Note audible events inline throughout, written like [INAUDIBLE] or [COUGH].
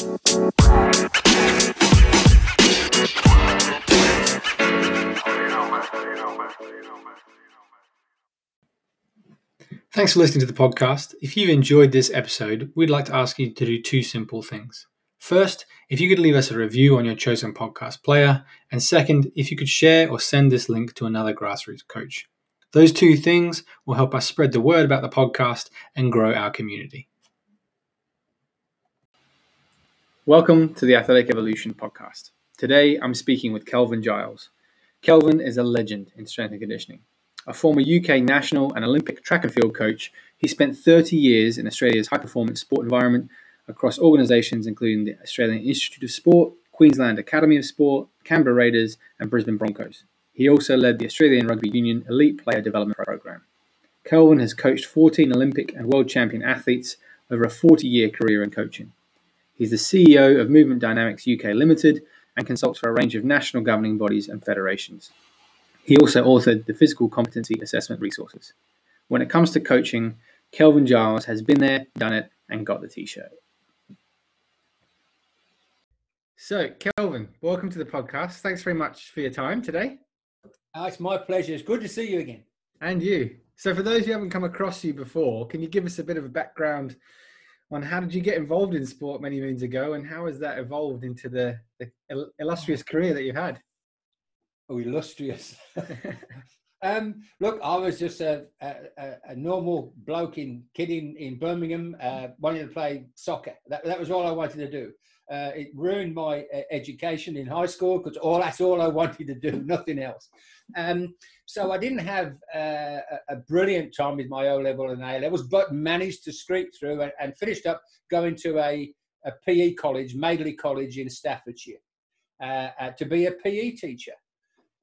Thanks for listening to the podcast. If you've enjoyed this episode, we'd like to ask you to do two simple things. First, if you could leave us a review on your chosen podcast player, and second, if you could share or send this link to another grassroots coach. Those two things will help us spread the word about the podcast and grow our community. Welcome to the Athletic Evolution podcast. Today I'm speaking with Kelvin Giles. Kelvin is a legend in strength and conditioning. A former UK national and Olympic track and field coach, he spent 30 years in Australia's high performance sport environment across organisations including the Australian Institute of Sport, Queensland Academy of Sport, Canberra Raiders, and Brisbane Broncos. He also led the Australian Rugby Union Elite Player Development Program. Kelvin has coached 14 Olympic and world champion athletes over a 40 year career in coaching. He's the CEO of Movement Dynamics UK Limited and consults for a range of national governing bodies and federations. He also authored the Physical Competency Assessment Resources. When it comes to coaching, Kelvin Giles has been there, done it, and got the t shirt. So, Kelvin, welcome to the podcast. Thanks very much for your time today. It's my pleasure. It's good to see you again. And you. So, for those who haven't come across you before, can you give us a bit of a background on how did you get involved in sport many moons ago, and how has that evolved into the, the illustrious career that you've had? Oh, illustrious. [LAUGHS] [LAUGHS] um, look, I was just a, a, a, normal bloke in kid in, in Birmingham, uh, wanting to play soccer. That, that was all I wanted to do. Uh, it ruined my uh, education in high school because all that's all I wanted to do, [LAUGHS] nothing else. Um, so I didn't have uh, a brilliant time with my O level and A levels, but managed to scrape through and, and finished up going to a, a PE college, Madeley College in Staffordshire, uh, uh, to be a PE teacher.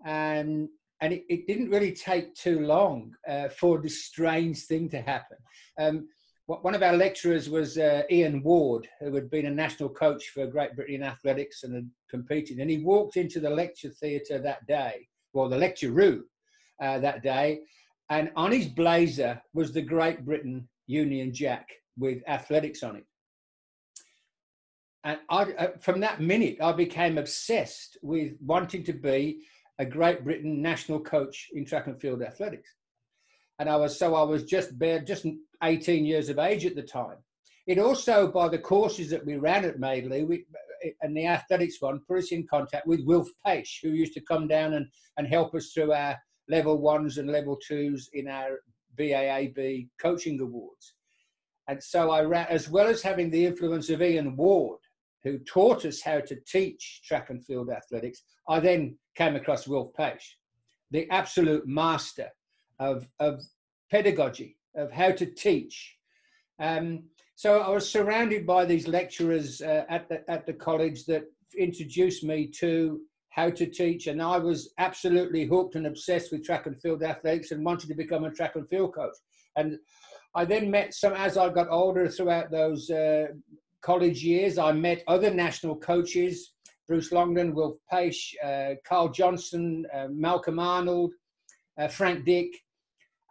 And and it, it, didn't really take too long uh, for this strange thing to happen. Um, one of our lecturers was uh, Ian Ward, who had been a national coach for Great Britain athletics and had competed. And he walked into the lecture theatre that day, well, the lecture room uh, that day, and on his blazer was the Great Britain Union Jack with athletics on it. And I, uh, from that minute, I became obsessed with wanting to be a Great Britain national coach in track and field athletics and I was so I was just bare, just 18 years of age at the time. It also, by the courses that we ran at Madeley, we, and the athletics one, put us in contact with Wilf Paish, who used to come down and, and help us through our level ones and level twos in our BAAB coaching awards. And so I ran, as well as having the influence of Ian Ward, who taught us how to teach track and field athletics, I then came across Wilf Paish, the absolute master of, of pedagogy, of how to teach. Um, so I was surrounded by these lecturers uh, at, the, at the college that introduced me to how to teach, and I was absolutely hooked and obsessed with track and field athletics and wanted to become a track and field coach. And I then met some, as I got older throughout those uh, college years, I met other national coaches Bruce Longden, Wilf Paish, uh, Carl Johnson, uh, Malcolm Arnold, uh, Frank Dick,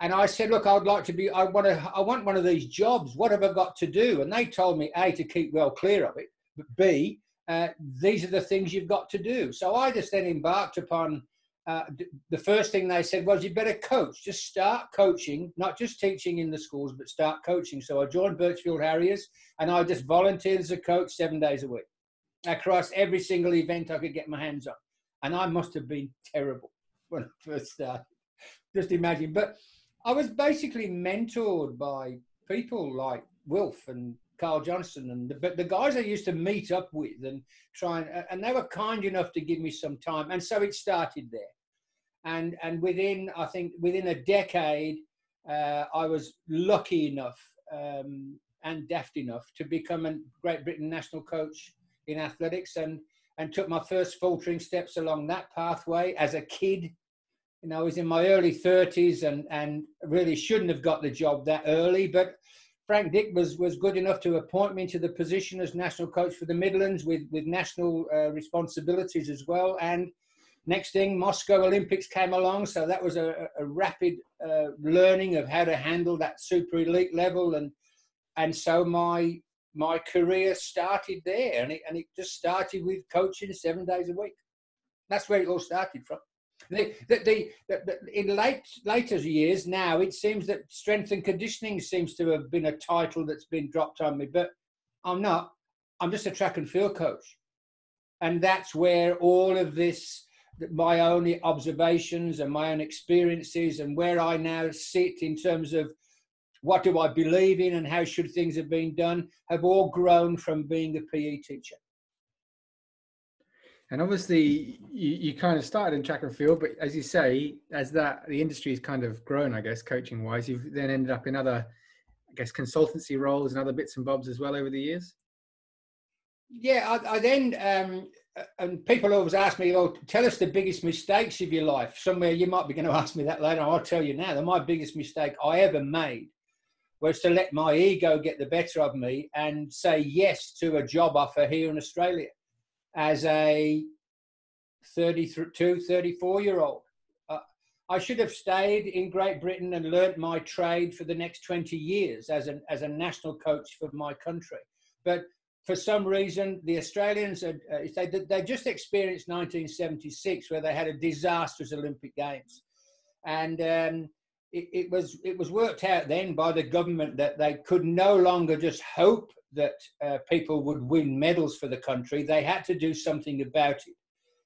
and I said, look, I'd like to be, I want to, I want one of these jobs. What have I got to do? And they told me, A, to keep well clear of it, but B, uh, these are the things you've got to do. So I just then embarked upon uh, the first thing they said was, you better coach. Just start coaching, not just teaching in the schools, but start coaching. So I joined Birchfield Harriers and I just volunteered as a coach seven days a week across every single event I could get my hands on. And I must have been terrible when I first started. Just imagine. But I was basically mentored by people like Wilf and Carl Johnson and the, but the guys I used to meet up with and try and, and they were kind enough to give me some time. And so it started there. And, and within, I think, within a decade, uh, I was lucky enough um, and daft enough to become a Great Britain national coach in athletics and, and took my first faltering steps along that pathway as a kid you know, I was in my early 30s and, and really shouldn't have got the job that early. But Frank Dick was, was good enough to appoint me to the position as national coach for the Midlands with, with national uh, responsibilities as well. And next thing, Moscow Olympics came along. So that was a, a rapid uh, learning of how to handle that super elite level. And, and so my, my career started there, and it, and it just started with coaching seven days a week. That's where it all started from. The, the, the, the, in late later years now, it seems that strength and conditioning seems to have been a title that's been dropped on me, but I'm not. I'm just a track and field coach, and that's where all of this, my own observations and my own experiences, and where I now sit in terms of what do I believe in and how should things have been done, have all grown from being a PE teacher. And obviously, you, you kind of started in track and field, but as you say, as that the industry has kind of grown, I guess, coaching wise, you've then ended up in other, I guess, consultancy roles and other bits and bobs as well over the years. Yeah, I, I then, um, and people always ask me, well, tell us the biggest mistakes of your life." Somewhere you might be going to ask me that later. I'll tell you now. That my biggest mistake I ever made was to let my ego get the better of me and say yes to a job offer here in Australia as a 32, 34 year old. Uh, I should have stayed in Great Britain and learnt my trade for the next 20 years as, an, as a national coach for my country. But for some reason, the Australians, uh, they, they just experienced 1976 where they had a disastrous Olympic Games. And um, it, it, was, it was worked out then by the government that they could no longer just hope that uh, people would win medals for the country, they had to do something about it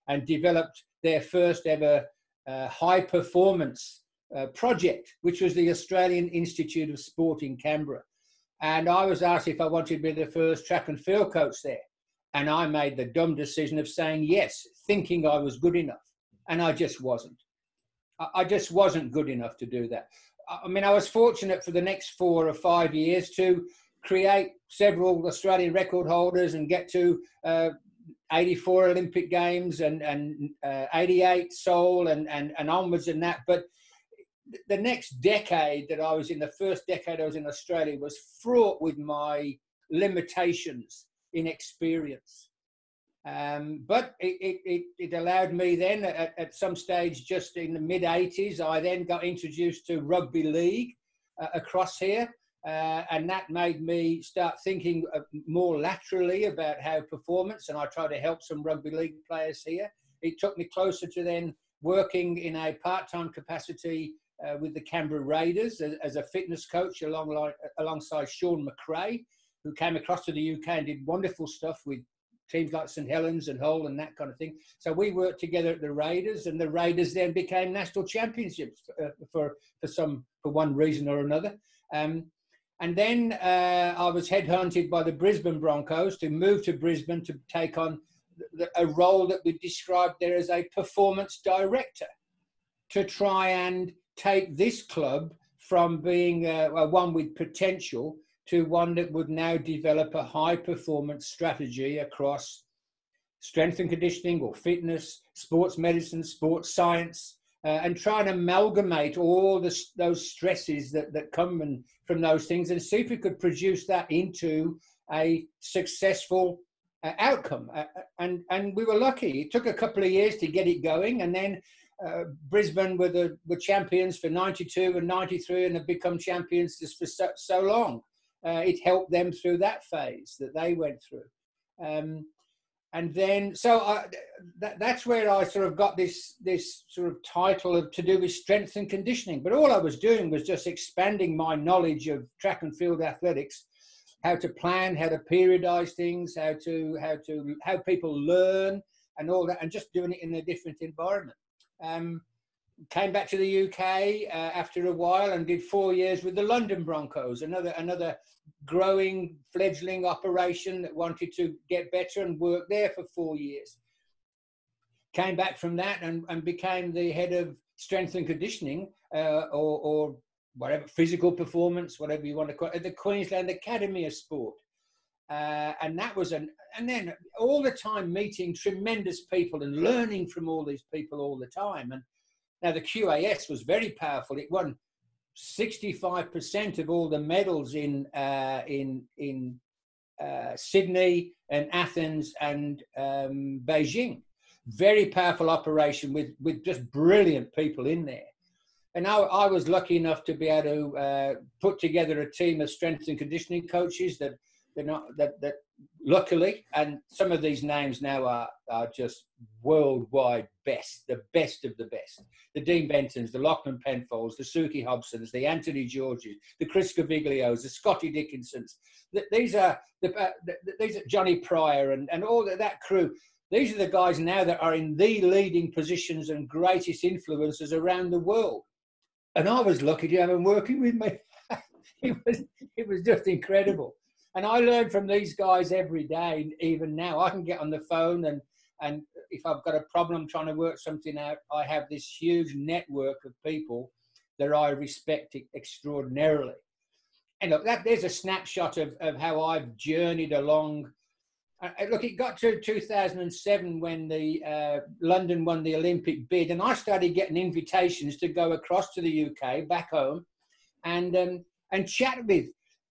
and developed their first ever uh, high performance uh, project, which was the Australian Institute of Sport in Canberra. And I was asked if I wanted to be the first track and field coach there. And I made the dumb decision of saying yes, thinking I was good enough. And I just wasn't. I just wasn't good enough to do that. I mean, I was fortunate for the next four or five years to create several Australian record holders and get to uh, 84 Olympic Games and, and uh, 88 Seoul and, and, and onwards and that. But the next decade that I was in, the first decade I was in Australia, was fraught with my limitations in experience. Um, but it, it, it, allowed me then at, at, some stage, just in the mid 80s, I then got introduced to rugby league uh, across here. Uh, and that made me start thinking more laterally about how performance, and I tried to help some rugby league players here. It took me closer to then working in a part-time capacity uh, with the Canberra Raiders as, a fitness coach along, alongside Shaun McRae, who came across to the UK and did wonderful stuff with teams like St Helens and Hull and that kind of thing. So we worked together at the Raiders, and the Raiders then became national championships for, uh, for, for some for one reason or another. Um, and then uh, I was headhunted by the Brisbane Broncos to move to Brisbane to take on the, a role that we described there as a performance director to try and take this club from being a, a one with potential to one that would now develop a high performance strategy across strength and conditioning or fitness, sports medicine, sports science, uh, and try and amalgamate all this, those stresses that, that come and, from those things and see if we could produce that into a successful uh, outcome. Uh, uh, and, and we were lucky. It took a couple of years to get it going. And then uh, Brisbane were, the, were champions for 92 and 93 and have become champions just for so, so long. Uh, it helped them through that phase that they went through. Um, and then so I, that, that's where I sort of got this this sort of title of to do with strength and conditioning. But all I was doing was just expanding my knowledge of track and field athletics, how to plan, how to periodize things, how to how to how people learn, and all that, and just doing it in a different environment. Um, came back to the UK uh, after a while and did four years with the London Broncos, another another growing fledgling operation that wanted to get better and work there for four years. Came back from that and, and became the head of strength and conditioning uh, or, or whatever physical performance, whatever you want to call it, at the Queensland Academy of Sport. Uh, and that was an and then all the time meeting tremendous people and learning from all these people all the time and now, the QAS was very powerful. It won 65% of all the medals in, uh, in, in uh, Sydney and Athens and um, Beijing. Very powerful operation with, with just brilliant people in there. And I, I was lucky enough to be able to uh, put together a team of strength and conditioning coaches that they're not that that luckily, and some of these names now are are just worldwide best, the best of the best. The Dean Bentons, the Lachlan Penfolds, the Suki Hobsons, the Anthony Georges, the Chris Gaviglios, the Scotty Dickinsons. These are the, uh, these are Johnny Pryor and, and all that, that crew. These are the guys now that are in the leading positions and greatest influences around the world. And I was lucky to have them working with me. [LAUGHS] it was it was just incredible. And I learn from these guys every day. Even now, I can get on the phone and and if I've got a problem trying to work something out, I have this huge network of people that I respect extraordinarily. And look, that there's a snapshot of, of how I've journeyed along. Uh, look, it got to 2007 when the uh, London won the Olympic bid, and I started getting invitations to go across to the UK, back home, and um, and chat with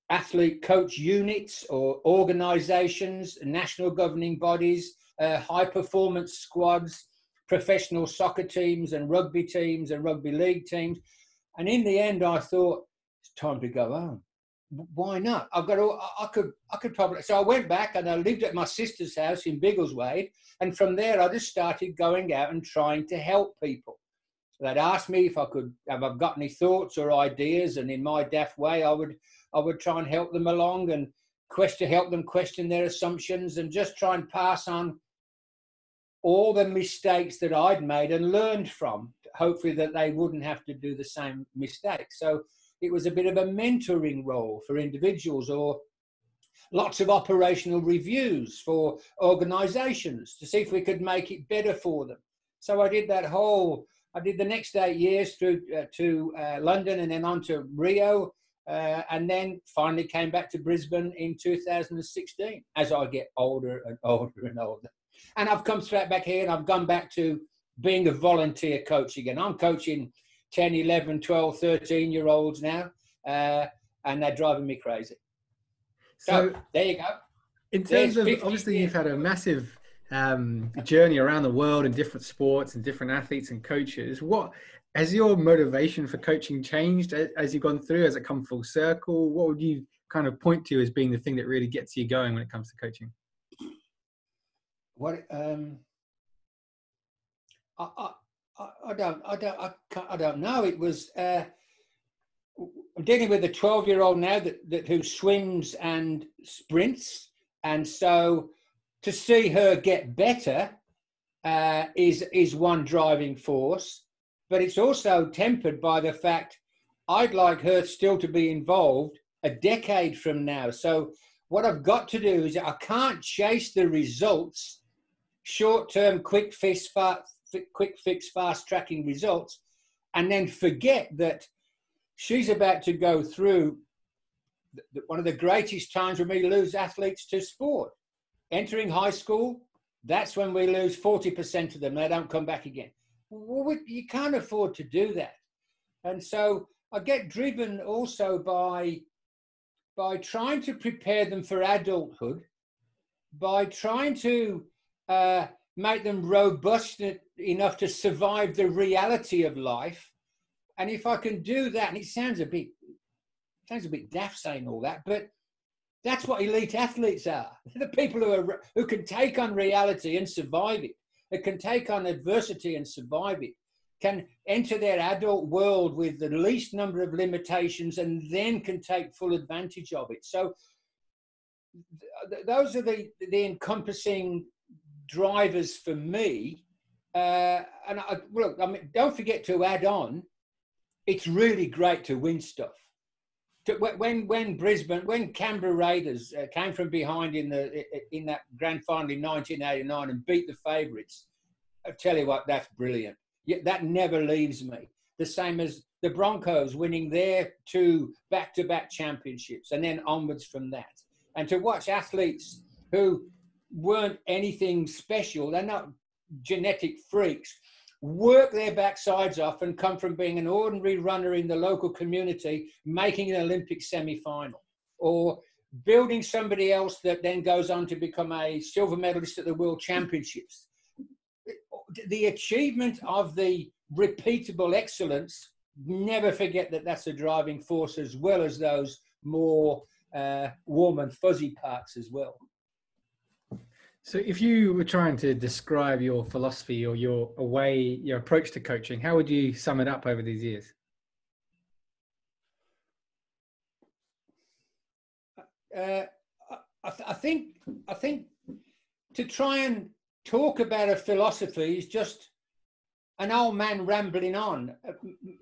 athlete coach units or organisations, national governing bodies, uh, high performance squads, professional soccer teams and rugby teams and rugby league teams. And in the end, I thought it's time to go home. Why not? I've got. All, I could. I could probably. So I went back and I lived at my sister's house in Biggleswade, and from there I just started going out and trying to help people. They'd ask me if I could, have I've got any thoughts or ideas, and in my daft way, I would, I would try and help them along and question, help them question their assumptions, and just try and pass on all the mistakes that I'd made and learned from, hopefully that they wouldn't have to do the same mistakes. So it was a bit of a mentoring role for individuals or lots of operational reviews for organizations to see if we could make it better for them. So I did that whole, I did the next eight years through uh, to uh, London and then on to Rio. Uh, and then finally came back to Brisbane in 2016 as I get older and [LAUGHS] older and older. And I've come straight back here and I've gone back to being a volunteer coach again. I'm coaching 10, 11, 12, 13 year olds now, uh, and they're driving me crazy. So, so, there you go. In terms There's of obviously, years. you've had a massive um, journey around the world in different sports and different athletes and coaches. What has your motivation for coaching changed as you've gone through? Has it come full circle? What would you kind of point to as being the thing that really gets you going when it comes to coaching? what um, I, I, I don't I don't I, I don't know. It was uh, I'm dealing with a 12 year old now that, that who swims and sprints, and so to see her get better uh, is is one driving force, but it's also tempered by the fact I'd like her still to be involved a decade from now. So what I've got to do is I can't chase the results short-term quick fix, quick fix, fast tracking results, and then forget that she's about to go through one of the greatest times when we lose athletes to sport. Entering high school, that's when we lose 40% of them. They don't come back again. Well, you can't afford to do that. And so I get driven also by, by trying to prepare them for adulthood, by trying to uh, make them robust enough to survive the reality of life. And if I can do that, and it sounds a bit sounds a bit daft saying all that, but that's what elite athletes are. [LAUGHS] the people who are who can take on reality and survive it. That can take on adversity and survive it. Can enter their adult world with the least number of limitations and then can take full advantage of it. So th- those are the, the encompassing drivers for me. Uh, and I, look, I mean, don't forget to add on, it's really great to win stuff. When when Brisbane, when Canberra Raiders uh, came from behind in the in that grand final in 1989 and beat the favourites, I tell you what, that's brilliant. Yeah, that never leaves me. The same as the Broncos winning their two back-to-back championships and then onwards from that. And to watch athletes who weren't anything special. They're not genetic freaks. Work their backsides off and come from being an ordinary runner in the local community, making an Olympic semi final, or building somebody else that then goes on to become a silver medalist at the World Championships. The achievement of the repeatable excellence, never forget that that's a driving force as well as those more uh, warm and fuzzy parts as well. So, if you were trying to describe your philosophy or your way, your approach to coaching, how would you sum it up over these years? Uh, I, th- I, think I think to try and talk about a philosophy is just an old man rambling on. Uh,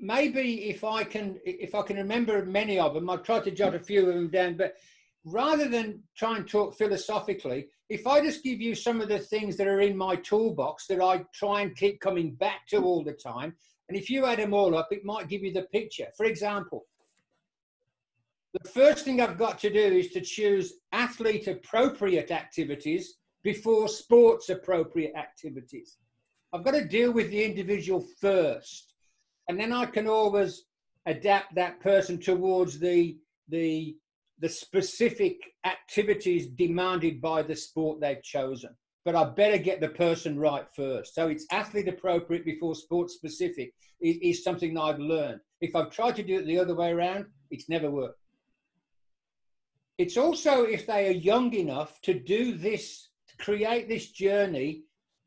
maybe if I can if I can remember many of them, I'll try to jot a few of them down. But rather than try and talk philosophically, if I just give you some of the things that are in my toolbox that I try and keep coming back to all the time, and if you add them all up, it might give you the picture. For example, the first thing I've got to do is to choose athlete appropriate activities before sports appropriate activities. I've got to deal with the individual first, and then I can always adapt that person towards the the the specific activities demanded by the sport they've chosen. But I better get the person right first. So it's athlete appropriate before sport specific is, is something that I've learned. If I've tried to do it the other way around, it's never worked. It's also if they are young enough to do this, to create this journey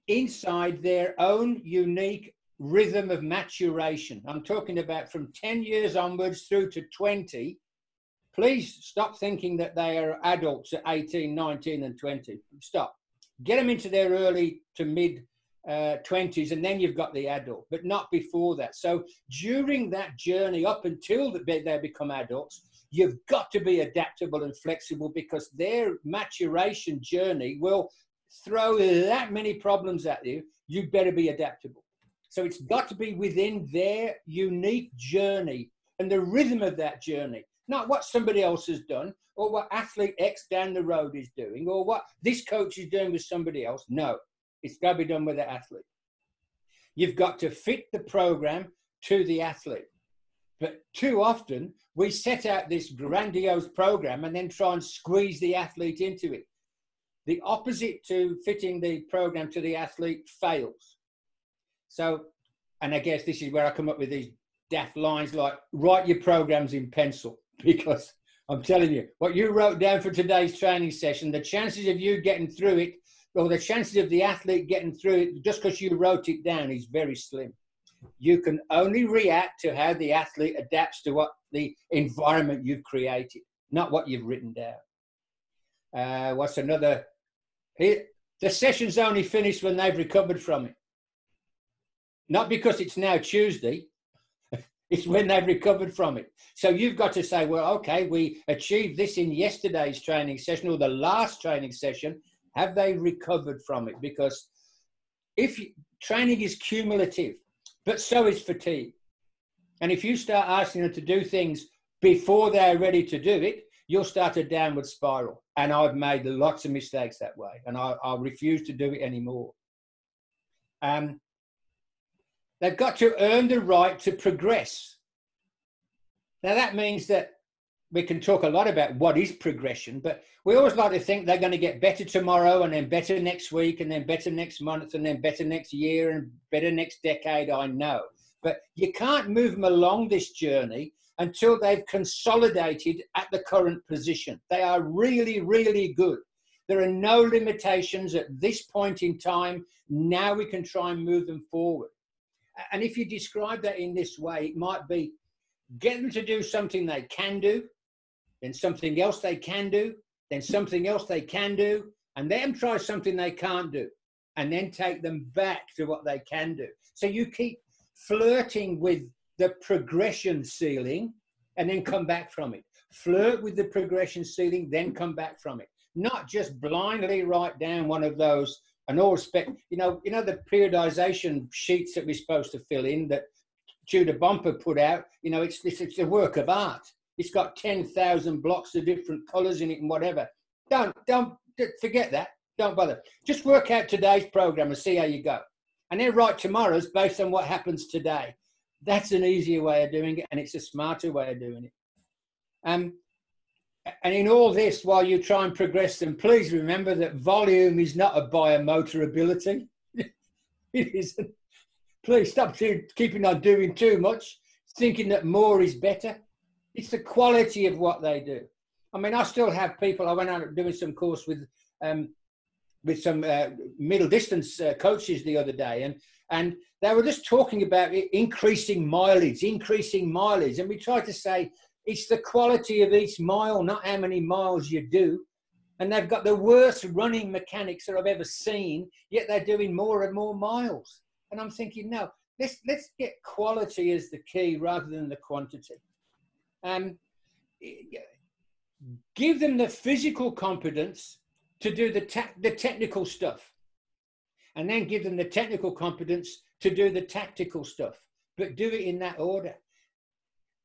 inside their own unique rhythm of maturation. I'm talking about from 10 years onwards through to 20 Please stop thinking that they are adults at 18, 19, and 20. Stop. Get them into their early to mid uh, 20s, and then you've got the adult, but not before that. So during that journey, up until they become adults, you've got to be adaptable and flexible because their maturation journey will throw that many problems at you. You better be adaptable. So it's got to be within their unique journey and the rhythm of that journey not what somebody else has done or what athlete X down the road is doing or what this coach is doing with somebody else. No, it's got to be done with the athlete. You've got to fit the program to the athlete. But too often we set out this grandiose program and then try and squeeze the athlete into it. The opposite to fitting the program to the athlete fails. So, and I guess this is where I come up with these daft lines like write your programs in pencil. [LAUGHS] because I'm telling you, what you wrote down for today's training session, the chances of you getting through it, or the chances of the athlete getting through it just because you wrote it down is very slim. You can only react to how the athlete adapts to what the environment you've created, not what you've written down. Uh, what's another? the session's only finished when they've recovered from it. Not because it's now Tuesday, it's when they've recovered from it. So you've got to say, well, okay, we achieved this in yesterday's training session or the last training session. Have they recovered from it? Because if training is cumulative, but so is fatigue. And if you start asking them to do things before they're ready to do it, you'll start a downward spiral. And I've made lots of mistakes that way, and I, I refuse to do it anymore. Um, They've got to earn the right to progress. Now, that means that we can talk a lot about what is progression, but we always like to think they're going to get better tomorrow and then better next week and then better next month and then better next year and better next decade. I know. But you can't move them along this journey until they've consolidated at the current position. They are really, really good. There are no limitations at this point in time. Now we can try and move them forward. And if you describe that in this way, it might be get them to do something they can do, then something else they can do, then something else they can do, and then try something they can't do, and then take them back to what they can do. So you keep flirting with the progression ceiling and then come back from it. Flirt with the progression ceiling, then come back from it. Not just blindly write down one of those and all respect, you know, you know the periodization sheets that we're supposed to fill in that Tudor Bompa put out. You know, it's it's, it's a work of art. It's got ten thousand blocks of different colours in it and whatever. Don't don't forget that. Don't bother. Just work out today's program and see how you go, and then write tomorrow's based on what happens today. That's an easier way of doing it, and it's a smarter way of doing it. Um, and in all this, while you try and progress them, please remember that volume is not a biomotor ability. [LAUGHS] it isn't. Please stop keeping on doing too much, thinking that more is better. It's the quality of what they do. I mean, I still have people. I went out doing some course with um, with some uh, middle distance uh, coaches the other day, and and they were just talking about increasing mileage, increasing mileage, and we tried to say it's the quality of each mile, not how many miles you do. And they've got the worst running mechanics that I've ever seen, yet they're doing more and more miles. And I'm thinking, no, let's let's get quality as the key rather than the quantity. Um, give them the physical competence to do the, te- the technical stuff and then give them the technical competence to do the tactical stuff but do it in that order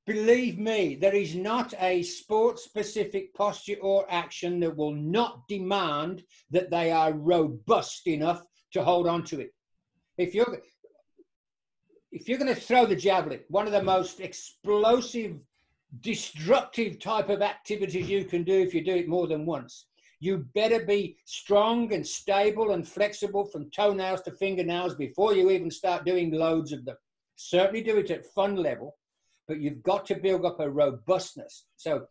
believe me there is not a sport specific posture or action that will not demand that they are robust enough to hold on to it if you're if you're going to throw the javelin one of the most explosive destructive type of activities you can do if you do it more than once. You better be strong and stable and flexible from toenails to fingernails before you even start doing loads of them. Certainly do it at fun level, but you've got to build up a robustness. So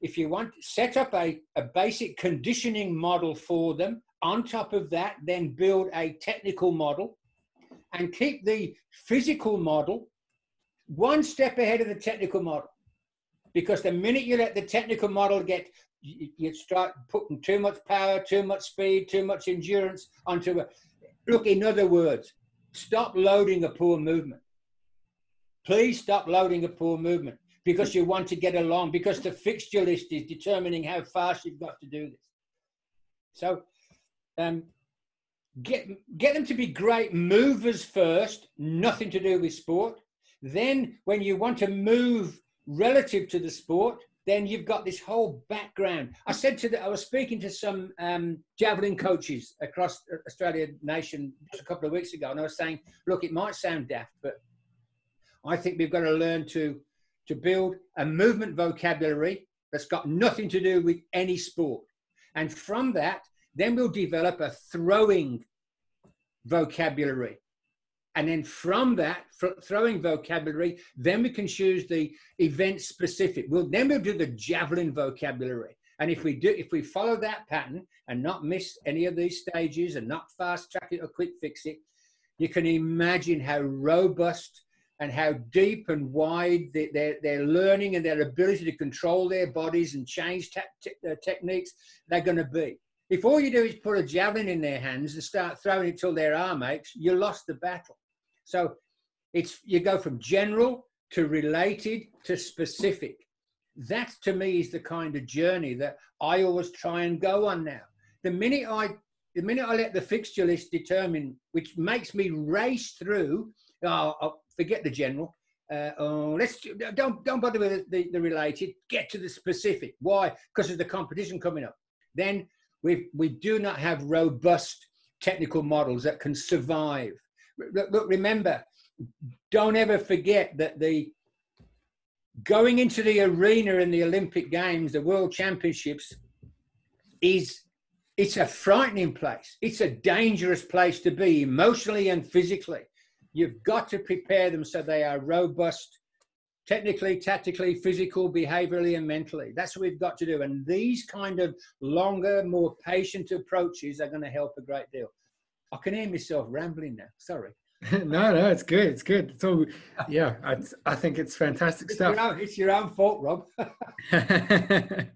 if you want, set up a, a basic conditioning model for them. On top of that, then build a technical model and keep the physical model one step ahead of the technical model because the minute you let the technical model get you start putting too much power, too much speed, too much endurance onto a look. In other words, stop loading a poor movement. Please stop loading a poor movement because you want to get along because the fixture list is determining how fast you've got to do this. So, um, get get them to be great movers first. Nothing to do with sport. Then, when you want to move relative to the sport, then you've got this whole background. I said to the, I was speaking to some um, javelin coaches across Australia nation just a couple of weeks ago, and I was saying, look, it might sound daft, but I think we've got to learn to to build a movement vocabulary that's got nothing to do with any sport, and from that, then we'll develop a throwing vocabulary. And then from that throwing vocabulary then we can choose the event specific. We'll then we'll do the javelin vocabulary. And if we do if we follow that pattern and not miss any of these stages and not fast track it or quick fix it you can imagine how robust and how deep and wide their, their learning and their ability to control their bodies and change te- te- uh, techniques they're going to be if all you do is put a javelin in their hands and start throwing it till their arm aches, you lost the battle. So it's you go from general to related to specific. That to me is the kind of journey that I always try and go on now. The minute I the minute I let the fixture list determine, which makes me race through, oh, forget the general. Uh, oh, let's don't don't bother with the, the related. Get to the specific. Why? Because of the competition coming up. Then we we do not have robust technical models that can survive look, remember, don't ever forget that the going into the arena in the Olympic Games, the World Championships, is it's a frightening place. It's a dangerous place to be emotionally and physically. You've got to prepare them so they are robust, technically, tactically, physical, behaviorally, and mentally. That's what we've got to do. And these kind of longer, more patient approaches are going to help a great deal. I can hear myself rambling now. Sorry. [LAUGHS] no, no, it's good. It's good. It's all, yeah, I, I think it's fantastic it's stuff. Your own, it's your own fault, Rob. [LAUGHS]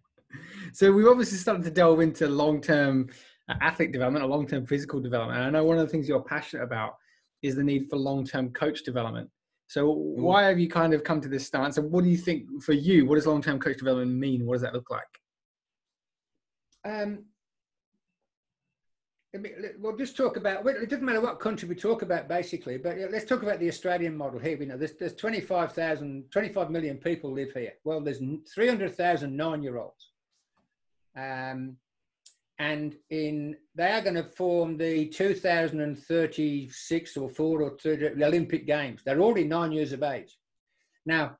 so we've obviously started to delve into long-term athlete development or long-term physical development. And I know one of the things you're passionate about is the need for long-term coach development. So why have you kind of come to this stance? And what do you think for you? What does long-term coach development mean? What does that look like? Um, we'll just talk about it doesn't matter what country we talk about basically but let's talk about the australian model here we know there's, there's 25,000 25 million people live here well there's 300,000 nine-year-olds um, and in they are going to form the 2036 or 4 or 30 olympic games they're already nine years of age now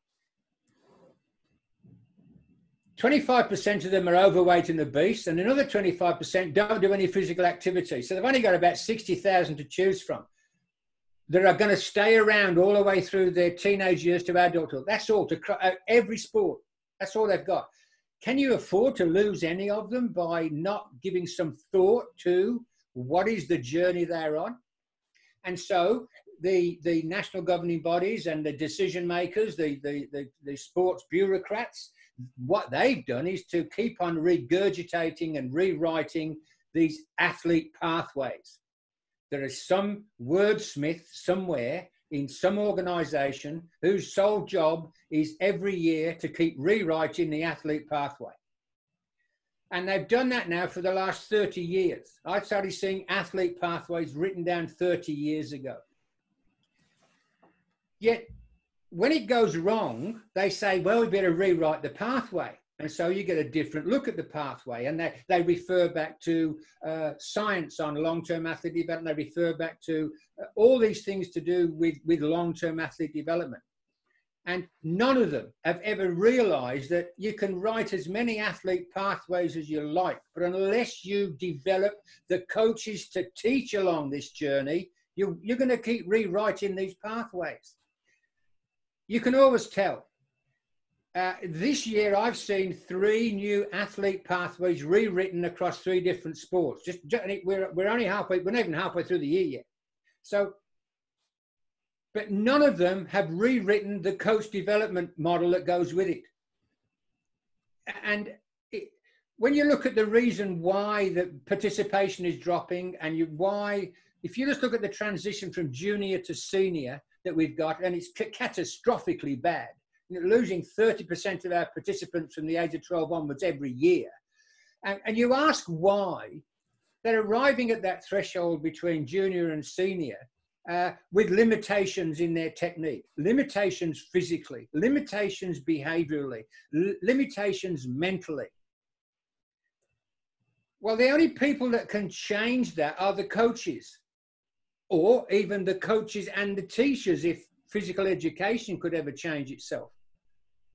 25% of them are overweight and obese, and another 25% don't do any physical activity. So they've only got about 60,000 to choose from that are going to stay around all the way through their teenage years to adulthood. That's all to uh, every sport. That's all they've got. Can you afford to lose any of them by not giving some thought to what is the journey they're on? And so the, the national governing bodies and the decision makers, the, the, the, the sports bureaucrats, what they've done is to keep on regurgitating and rewriting these athlete pathways. There is some wordsmith somewhere in some organization whose sole job is every year to keep rewriting the athlete pathway. And they've done that now for the last 30 years. I started seeing athlete pathways written down 30 years ago. Yet, when it goes wrong, they say, well, we better rewrite the pathway. And so you get a different look at the pathway. And they, they refer back to uh, science on long term athlete development. They refer back to uh, all these things to do with, with long term athlete development. And none of them have ever realized that you can write as many athlete pathways as you like, but unless you develop the coaches to teach along this journey, you, you're going to keep rewriting these pathways. You can always tell uh, this year, I've seen three new athlete pathways rewritten across three different sports. Just, we're, we're only halfway, we're not even halfway through the year yet. So, but none of them have rewritten the coach development model that goes with it. And it, when you look at the reason why the participation is dropping and you, why, if you just look at the transition from junior to senior that we've got, and it's catastrophically bad losing 30% of our participants from the age of 12 onwards every year. And, and you ask why they're arriving at that threshold between junior and senior uh, with limitations in their technique, limitations physically, limitations behaviorally, limitations mentally. Well, the only people that can change that are the coaches, or even the coaches and the teachers if physical education could ever change itself.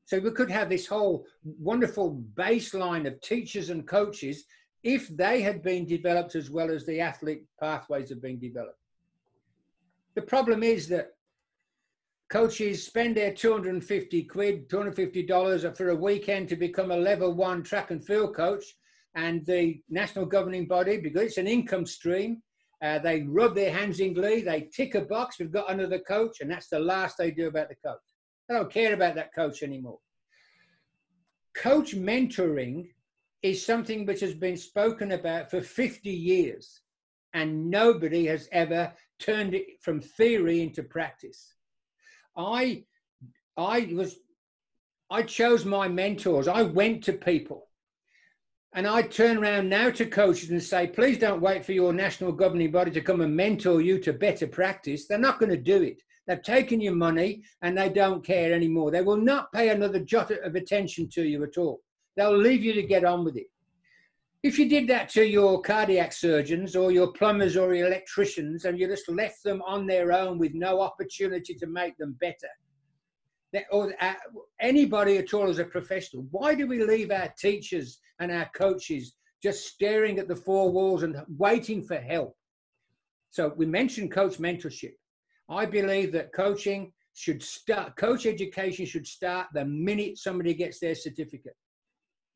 So we could have this whole wonderful baseline of teachers and coaches if they had been developed as well as the athlete pathways have been developed. The problem is that coaches spend their 250 quid, $250 for a weekend to become a level one track and field coach. And the national governing body, because it's an income stream, uh, they rub their hands in glee, they tick a box, we've got another coach, and that's the last they do about the coach. I don't care about that coach anymore. Coach mentoring is something which has been spoken about for 50 years, and nobody has ever turned it from theory into practice. I, I was, I chose my mentors. I went to people and I turn around now to coaches and say, please don't wait for your national governing body to come and mentor you to better practice. They're not going to do it. They've taken your money and they don't care anymore. They will not pay another jot of attention to you at all. They'll leave you to get on with it. If you did that to your cardiac surgeons or your plumbers or your electricians and you just left them on their own with no opportunity to make them better, or uh, anybody at all as a professional, why do we leave our teachers and our coaches just staring at the four walls and waiting for help? So we mentioned coach mentorship. I believe that coaching should start, coach education should start the minute somebody gets their certificate.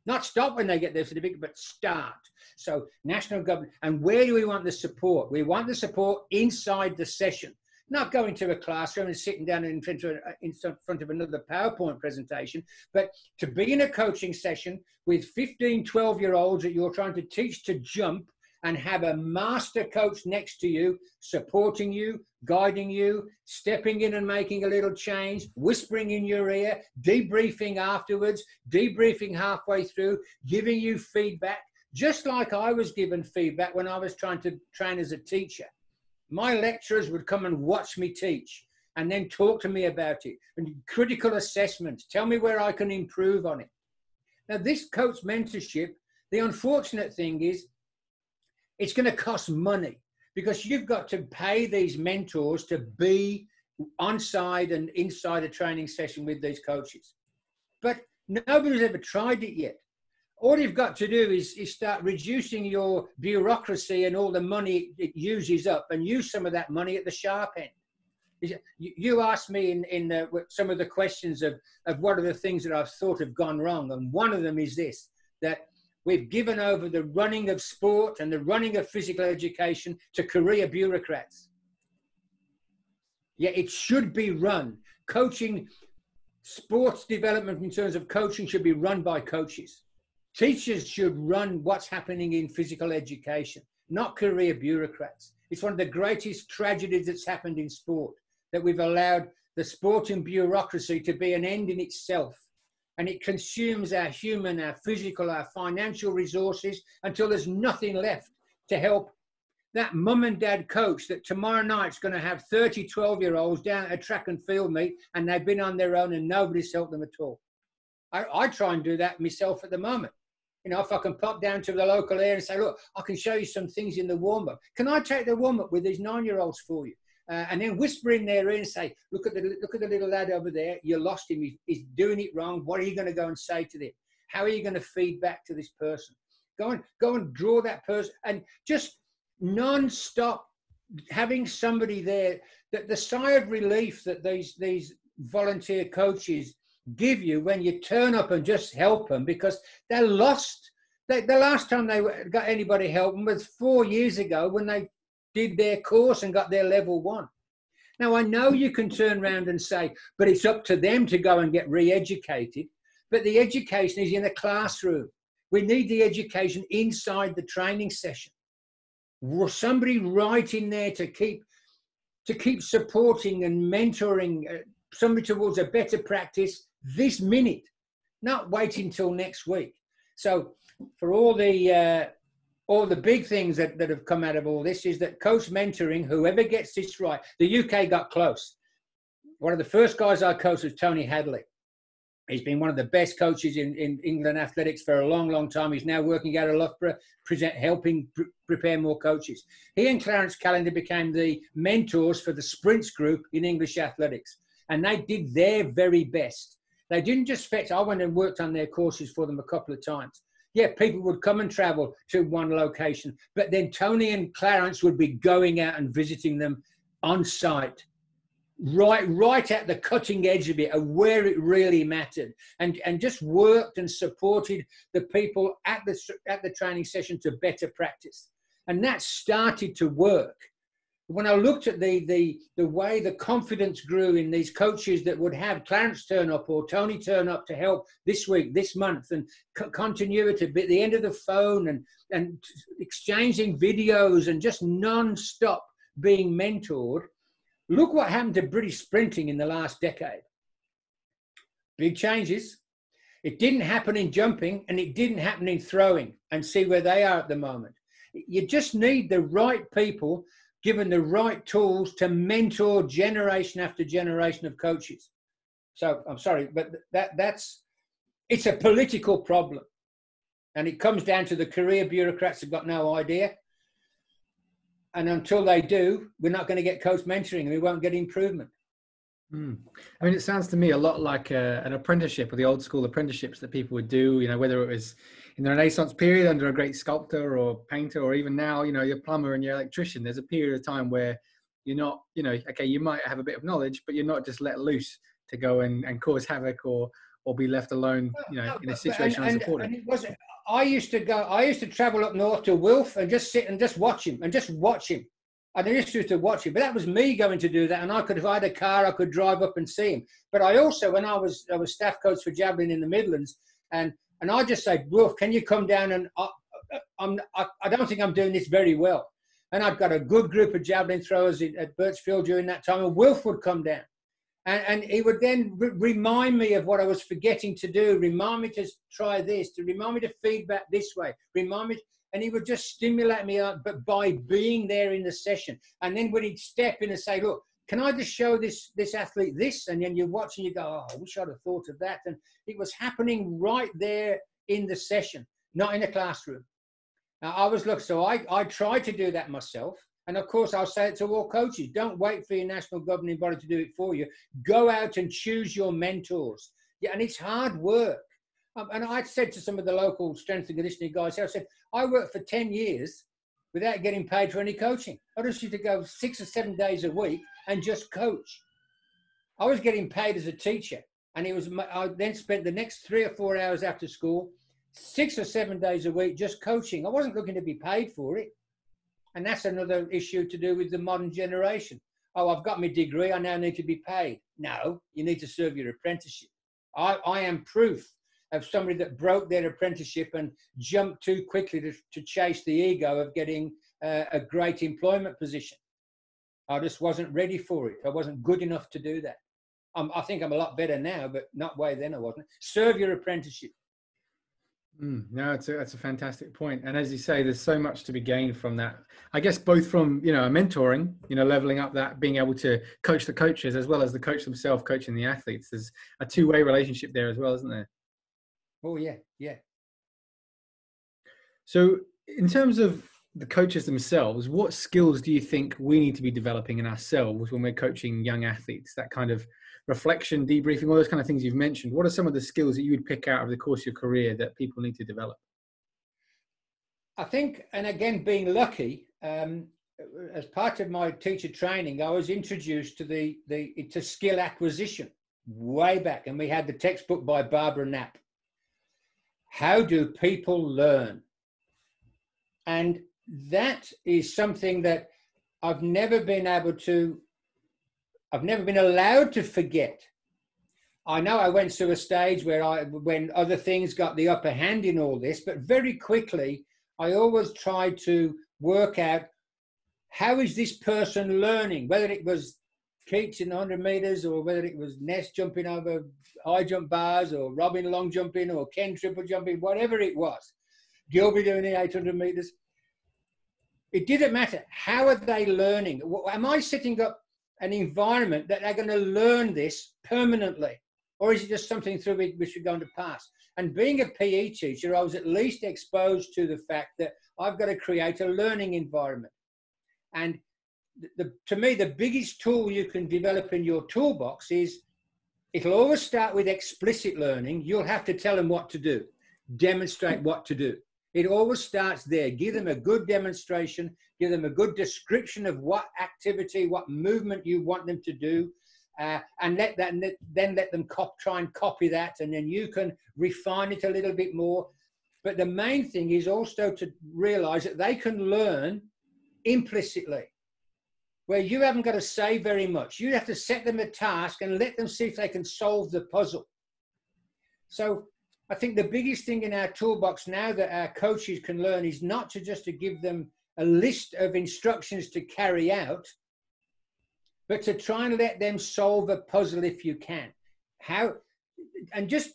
Not stop when they get their certificate, but start. So, national government, and where do we want the support? We want the support inside the session, not going to a classroom and sitting down in front of, in front of another PowerPoint presentation, but to be in a coaching session with 15, 12 year olds that you're trying to teach to jump and have a master coach next to you, supporting you, guiding you, stepping in and making a little change, whispering in your ear, debriefing afterwards, debriefing halfway through, giving you feedback, just like I was given feedback when I was trying to train as a teacher. My lecturers would come and watch me teach and then talk to me about it and critical assessments, tell me where I can improve on it. Now, this coach mentorship, the unfortunate thing is it's going to cost money because you've got to pay these mentors to be on side and inside a training session with these coaches. But nobody's ever tried it yet. All you've got to do is, is start reducing your bureaucracy and all the money it uses up and use some of that money at the sharp end. You asked me in, in uh, some of the questions of, of what are the things that I've thought have gone wrong. And one of them is this that we've given over the running of sport and the running of physical education to career bureaucrats. Yeah, it should be run. Coaching, sports development in terms of coaching should be run by coaches. Teachers should run what's happening in physical education, not career bureaucrats. It's one of the greatest tragedies that's happened in sport that we've allowed the sporting bureaucracy to be an end in itself. And it consumes our human, our physical, our financial resources until there's nothing left to help that mum and dad coach that tomorrow night's going to have 30 12 year olds down at a track and field meet and they've been on their own and nobody's helped them at all. I, I try and do that myself at the moment. You know, if I can pop down to the local area and say, look, I can show you some things in the warm up. Can I take the warm up with these nine year olds for you? Uh, and then whisper in their ear and say, look at the look at the little lad over there. You lost him. He, he's doing it wrong. What are you going to go and say to them? How are you going to feed back to this person? Go and go and draw that person and just non-stop having somebody there that the sigh of relief that these these volunteer coaches give you when you turn up and just help them because they're lost. The last time they got anybody help them was four years ago when they did their course and got their level one. Now, I know you can turn around and say, but it's up to them to go and get re educated. But the education is in a classroom. We need the education inside the training session. Somebody right in there to keep to keep supporting and mentoring uh, somebody towards a better practice this minute, not waiting until next week. So, for all the uh, all the big things that, that have come out of all this is that coach mentoring, whoever gets this right, the UK got close. One of the first guys I coached was Tony Hadley. He's been one of the best coaches in, in England athletics for a long, long time. He's now working out of Loughborough, present, helping pr- prepare more coaches. He and Clarence Callender became the mentors for the sprints group in English athletics. And they did their very best. They didn't just fetch, I went and worked on their courses for them a couple of times yeah, people would come and travel to one location, but then Tony and Clarence would be going out and visiting them on site, right, right at the cutting edge of it, of where it really mattered, and and just worked and supported the people at the at the training session to better practice, and that started to work when I looked at the, the, the way the confidence grew in these coaches that would have Clarence turn up or Tony turn up to help this week, this month, and c- continuity, at the end of the phone and, and exchanging videos and just non-stop being mentored, look what happened to British sprinting in the last decade. Big changes. It didn't happen in jumping and it didn't happen in throwing and see where they are at the moment. You just need the right people given the right tools to mentor generation after generation of coaches. So I'm sorry, but that that's it's a political problem. And it comes down to the career bureaucrats have got no idea. And until they do, we're not going to get coach mentoring and we won't get improvement. Mm. I mean, it sounds to me a lot like a, uh, an apprenticeship or the old school apprenticeships that people would do, you know, whether it was in the Renaissance period under a great sculptor or painter, or even now, you know, your plumber and your electrician, there's a period of time where you're not, you know, okay, you might have a bit of knowledge, but you're not just let loose to go and, and cause havoc or or be left alone, you know, no, in a situation and, unsupported. And, and it wasn't. I used to go. I used to travel up north to Wilf and just sit and just watch him and just watch him. And I used to watch him, but that was me going to do that. And I could, if I had a car, I could drive up and see him. But I also, when I was, I was staff coach for javelin in the Midlands, and and I just say, Wilf, can you come down and I, I'm, I, I don't think I'm doing this very well. And I've got a good group of javelin throwers in, at Birchfield during that time, and Wilf would come down. And, and he would then re- remind me of what I was forgetting to do, remind me to try this, to remind me to feedback this way, remind me, and he would just stimulate me up, but by being there in the session. And then when he'd step in and say, look, can I just show this this athlete this? And then you watch and you go, oh, I wish I'd have thought of that. And it was happening right there in the session, not in the classroom. Now, I was look, so I, I tried to do that myself. And of course, I'll say it to all coaches don't wait for your national governing body to do it for you. Go out and choose your mentors. Yeah, and it's hard work. Um, and I said to some of the local strength and conditioning guys, I said, I worked for 10 years without getting paid for any coaching. I just used to go six or seven days a week and just coach. I was getting paid as a teacher, and it was. I then spent the next three or four hours after school, six or seven days a week, just coaching. I wasn't looking to be paid for it, and that's another issue to do with the modern generation. Oh, I've got my degree. I now need to be paid. No, you need to serve your apprenticeship. I, I am proof of somebody that broke their apprenticeship and jumped too quickly to, to chase the ego of getting uh, a great employment position. I just wasn't ready for it. I wasn't good enough to do that. I'm, I think I'm a lot better now, but not way then I wasn't. Serve your apprenticeship. Mm, no, it's a, that's a fantastic point. And as you say, there's so much to be gained from that. I guess both from, you know, mentoring, you know, leveling up that, being able to coach the coaches as well as the coach themselves coaching the athletes. There's a two way relationship there as well, isn't there? Oh, yeah, yeah. So, in terms of the coaches themselves, what skills do you think we need to be developing in ourselves when we're coaching young athletes? That kind of reflection, debriefing, all those kind of things you've mentioned. What are some of the skills that you would pick out of the course of your career that people need to develop? I think, and again, being lucky, um, as part of my teacher training, I was introduced to the, the to skill acquisition way back, and we had the textbook by Barbara Knapp. How do people learn? And that is something that I've never been able to I've never been allowed to forget. I know I went through a stage where I, when other things got the upper hand in all this, but very quickly, I always tried to work out how is this person learning, whether it was Keats in 100 meters or whether it was Ness jumping over high jump bars or Robin long jumping or Ken triple jumping, whatever it was. Gilby doing the 800 meters. It didn't matter. How are they learning? Am I setting up an environment that they're going to learn this permanently? Or is it just something through which we're going to pass? And being a PE teacher, I was at least exposed to the fact that I've got to create a learning environment. And the, to me, the biggest tool you can develop in your toolbox is it'll always start with explicit learning. You'll have to tell them what to do, demonstrate what to do. It always starts there. Give them a good demonstration, give them a good description of what activity, what movement you want them to do, uh, and let that then let them cop, try and copy that, and then you can refine it a little bit more. But the main thing is also to realize that they can learn implicitly, where you haven't got to say very much. You have to set them a task and let them see if they can solve the puzzle. So I think the biggest thing in our toolbox now that our coaches can learn is not to just to give them a list of instructions to carry out, but to try and let them solve a puzzle if you can. How, and just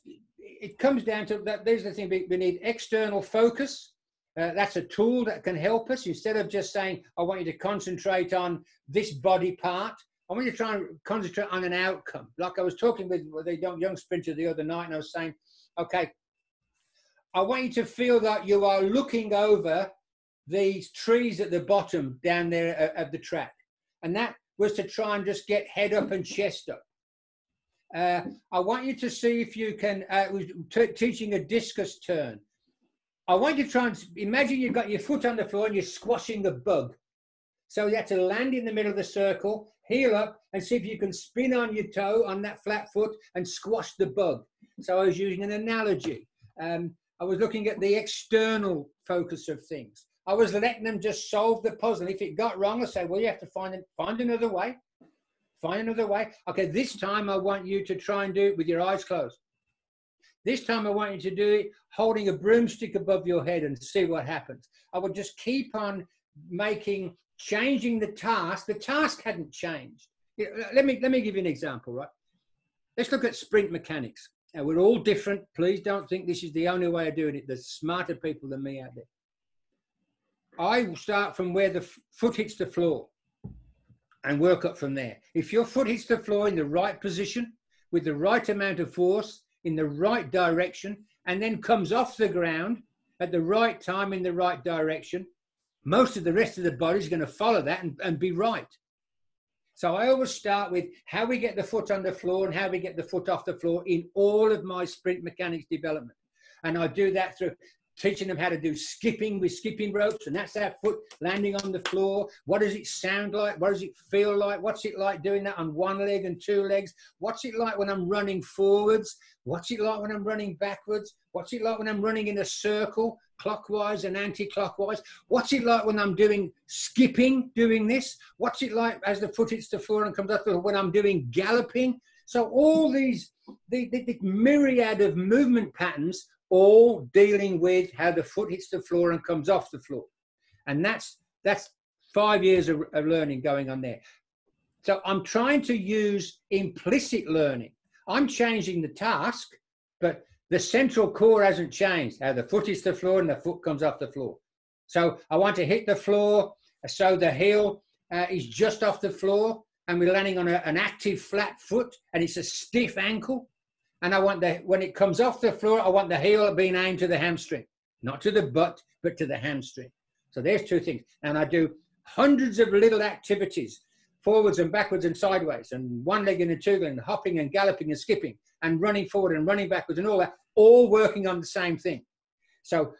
it comes down to that. There's the thing we, need external focus. Uh, that's a tool that can help us instead of just saying, I want you to concentrate on this body part. I want you to try and concentrate on an outcome. Like I was talking with, young, young sprinter the other night, and I was saying, okay, I want you to feel that you are looking over these trees at the bottom down there of the track. And that was to try and just get head up and chest up. Uh, I want you to see if you can, uh, teaching a discus turn. I want you to try and imagine you've got your foot on the floor and you're squashing the bug. So you have to land in the middle of the circle, heel up, and see if you can spin on your toe on that flat foot and squash the bug. So I was using an analogy. Um, I was looking at the external focus of things. I was letting them just solve the puzzle. If it got wrong, I said, well, you have to find find another way. Find another way. Okay, this time I want you to try and do it with your eyes closed. This time I want you to do it holding a broomstick above your head and see what happens. I would just keep on making, changing the task. The task hadn't changed. Let me, let me give you an example, right? Let's look at sprint mechanics. We're all different. Please don't think this is the only way of doing it. There's smarter people than me out there. I will start from where the foot hits the floor and work up from there. If your foot hits the floor in the right position, with the right amount of force, in the right direction, and then comes off the ground at the right time in the right direction, most of the rest of the body is going to follow that and, and be right. So I always start with how we get the foot on the floor and how we get the foot off the floor in all of my sprint mechanics development. And I do that through teaching them how to do skipping with skipping ropes, and that's our foot landing on the floor. What does it sound like? What does it feel like? What's it like doing that on one leg and two legs? What's it like when I'm running forwards? What's it like when I'm running backwards? What's it like when I'm running in a circle, clockwise and anti-clockwise? What's it like when I'm doing skipping, doing this? What's it like as the foot hits the floor and comes up when I'm doing galloping? So all these the, the, the myriad of movement patterns all dealing with how the foot hits the floor and comes off the floor. And that's that's five years of, of learning going on there. So I'm trying to use implicit learning. I'm changing the task, but the central core hasn't changed. How the foot hits the floor and the foot comes off the floor. So I want to hit the floor so the heel uh, is just off the floor and we're landing on a, an active flat foot and it's a stiff ankle and I want the when it comes off the floor, I want the heel being aimed to the hamstring, not to the butt, but to the hamstring. So there's two things, and I do hundreds of little activities, forwards and backwards and sideways, and one leg and two and hopping and galloping and skipping, and running forward and running backwards, and all that, all working on the same thing. So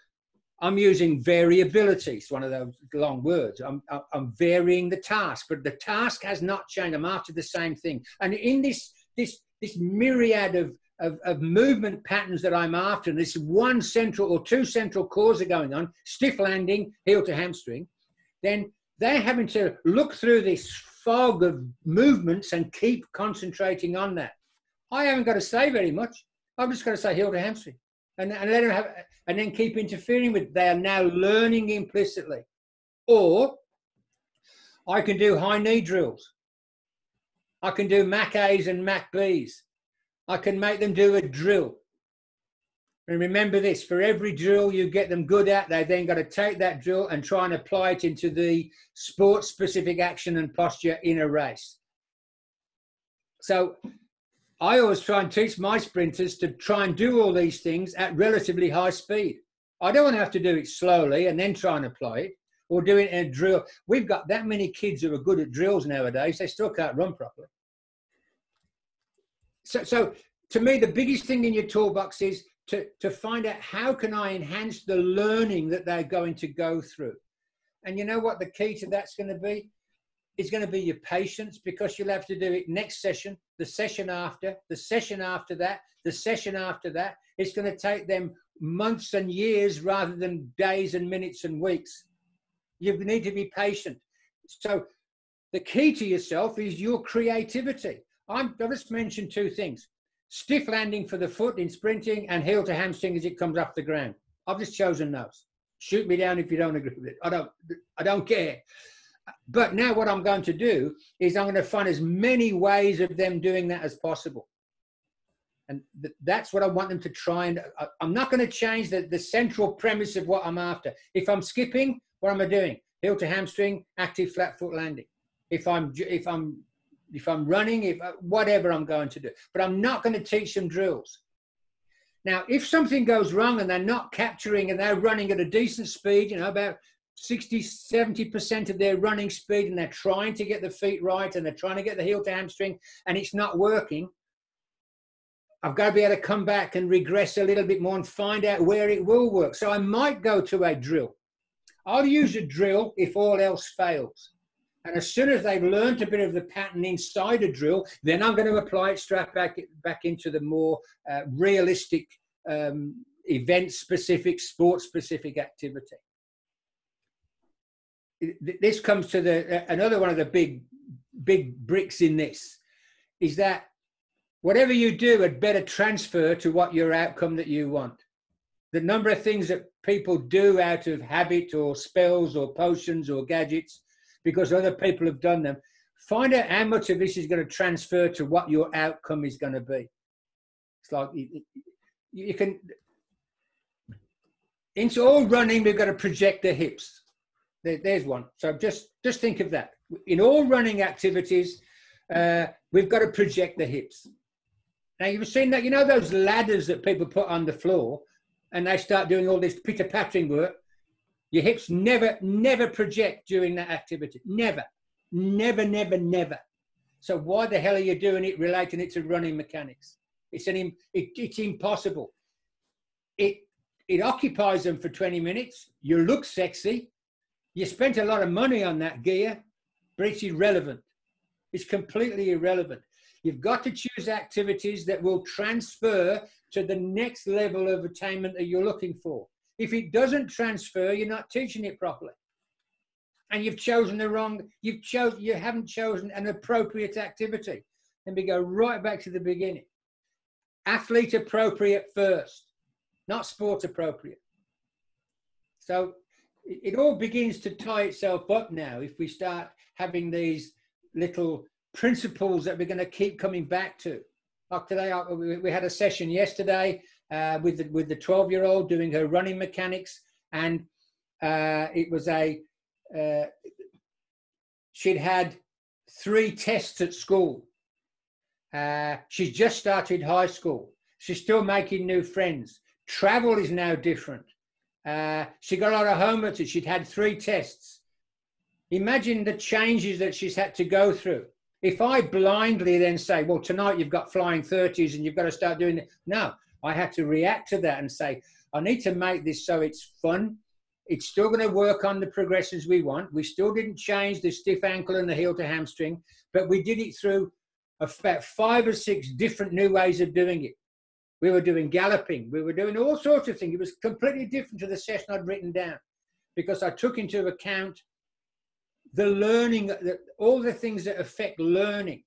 I'm using variability. It's one of those long words. I'm, I'm varying the task, but the task has not changed. I'm after the same thing. And in this, this, this myriad of of, of movement patterns that I'm after, and this one central or two central cores are going on, stiff landing, heel to hamstring, then they're having to look through this fog of movements and keep concentrating on that. I haven't got to say very much. I've just got to say heel to hamstring and, and let them have, and then keep interfering with. They are now learning implicitly. Or I can do high knee drills. I can do Mach A's and Mach B's. I can make them do a drill. And remember this for every drill you get them good at, they then got to take that drill and try and apply it into the sport specific action and posture in a race. So I always try and teach my sprinters to try and do all these things at relatively high speed. I don't want to have to do it slowly and then try and apply it or do it in a drill. We've got that many kids who are good at drills nowadays, they still can't run properly so, so to me, the biggest thing in your toolbox is to, to find out how can I enhance the learning that they're going to go through. And you know what the key to that's going to be? It's going to be your patience because you'll have to do it next session, the session after, the session after that, the session after that. It's going to take them months and years rather than days and minutes and weeks. You need to be patient. So the key to yourself is your creativity. I'm, I just mentioned two things. Stiff landing for the foot in sprinting and heel to hamstring as it comes off the ground. I've just chosen those. Shoot me down if you don't agree with it. I don't, I don't care. But now what I'm going to do is I'm going to find as many ways of them doing that as possible. And th- that's what I want them to try. And I, I'm not going to change the, the central premise of what I'm after. If I'm skipping, what am I doing? Heel to hamstring, active flat foot landing. If I'm if I'm if I'm running, if uh, whatever I'm going to do. But I'm not going to teach them drills. Now, if something goes wrong and they're not capturing and they're running at a decent speed, you know, about 60, 70% of their running speed, and they're trying to get the feet right and they're trying to get the heel to hamstring and it's not working, I've got to be able to come back and regress a little bit more and find out where it will work. So I might go to a drill. I'll use a drill if all else fails. And as soon as they've learned a bit of the pattern inside a drill, then I'm going to apply it straight back, back into the more uh, realistic, um, event specific, sport specific activity. This comes to the uh, another one of the big, big bricks in this is that whatever you do had better transfer to what your outcome that you want. The number of things that people do out of habit or spells or potions or gadgets because other people have done them. Find out how much of this is going to transfer to what your outcome is going to be. It's like you, you can. Into all running, we've got to project the hips. There, there's one. So just just think of that. In all running activities, uh, we've got to project the hips. Now you've seen that. You know those ladders that people put on the floor, and they start doing all this pitter pattering work. Your hips never, never project during that activity. Never, never, never, never. So why the hell are you doing it, relating it to running mechanics? It's an, it, it's impossible. It, it occupies them for 20 minutes. You look sexy. You spent a lot of money on that gear, but it's irrelevant. It's completely irrelevant. You've got to choose activities that will transfer to the next level of attainment that you're looking for. If it doesn't transfer, you're not teaching it properly. And you've chosen the wrong, you've chosen, you haven't chosen an appropriate activity. Let me go right back to the beginning. Athlete appropriate first, not sport appropriate. So it, it all begins to tie itself up now if we start having these little principles that we're going to keep coming back to. Like today, we had a session yesterday uh, with the, with the 12 year old doing her running mechanics, and uh, it was a uh, she'd had three tests at school. Uh, she's just started high school. She's still making new friends. Travel is now different. Uh, she got a lot of homework. She'd had three tests. Imagine the changes that she's had to go through. If I blindly then say, well, tonight you've got flying 30s and you've got to start doing it. No, I had to react to that and say, I need to make this so it's fun. It's still going to work on the progressions we want. We still didn't change the stiff ankle and the heel to hamstring, but we did it through about five or six different new ways of doing it. We were doing galloping. We were doing all sorts of things. It was completely different to the session I'd written down because I took into account the learning, all the things that affect learning,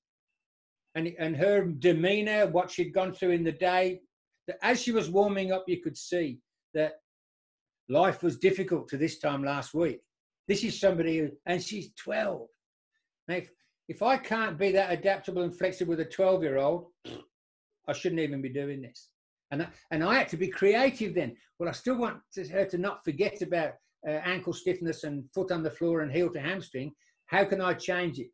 and and her demeanor, what she'd gone through in the day. That as she was warming up, you could see that life was difficult to this time last week. This is somebody, who, and she's 12. Now, if, if I can't be that adaptable and flexible with a 12 year old, I shouldn't even be doing this. And I, and I had to be creative then. Well, I still want to, her to not forget about uh, ankle stiffness and foot on the floor and heel to hamstring. How can I change it?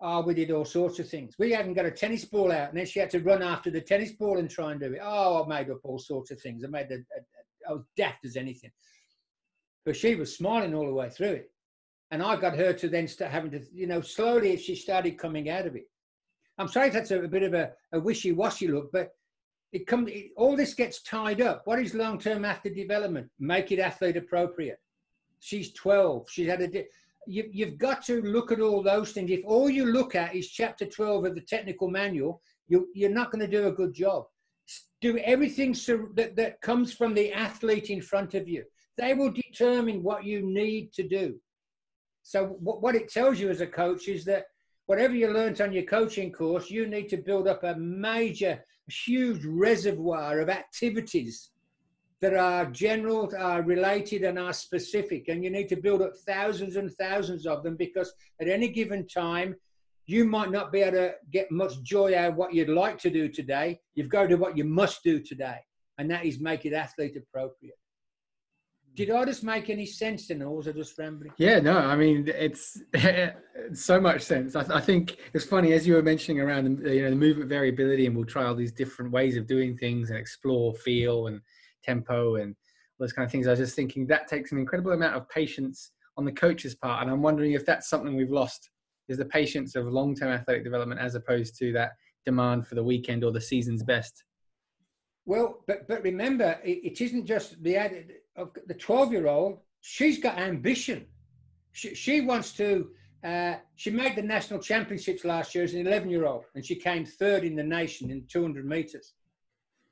Oh, we did all sorts of things. We hadn't got a tennis ball out, and then she had to run after the tennis ball and try and do it. Oh, I made up all sorts of things. I made the, I was daft as anything. But she was smiling all the way through it. And I got her to then start having to, you know, slowly she started coming out of it. I'm sorry if that's a, a bit of a, a wishy-washy look, but it comes all this gets tied up what is long-term athlete development make it athlete appropriate she's 12 she's had a you, you've got to look at all those things. If all you look at is chapter 12 of the technical manual you, you're not going to do a good job. Do everything that, that comes from the athlete in front of you. They will determine what you need to do. So what, what it tells you as a coach is that whatever you learned on your coaching course you need to build up a major huge reservoir of activities that are general, are related, and are specific. And you need to build up thousands and thousands of them because at any given time, you might not be able to get much joy out of what you'd like to do today. You've got to do what you must do today, and that is make it athlete appropriate. Did I just make any sense in or was I just rambling? Yeah, no, I mean it's, [LAUGHS] so much sense. I, I, think it's funny as you were mentioning around the, you know the movement variability, and we'll try all these different ways of doing things and explore feel and tempo and all those kind of things. I was just thinking that takes an incredible amount of patience on the coach's part, and I'm wondering if that's something we've lost is the patience of long-term athletic development as opposed to that demand for the weekend or the season's best. Well, but but remember, it, it isn't just the of the 12 year old, she's got ambition. She, she wants to, uh, she made the national championships last year as an 11 year old, and she came third in the nation in 200 meters.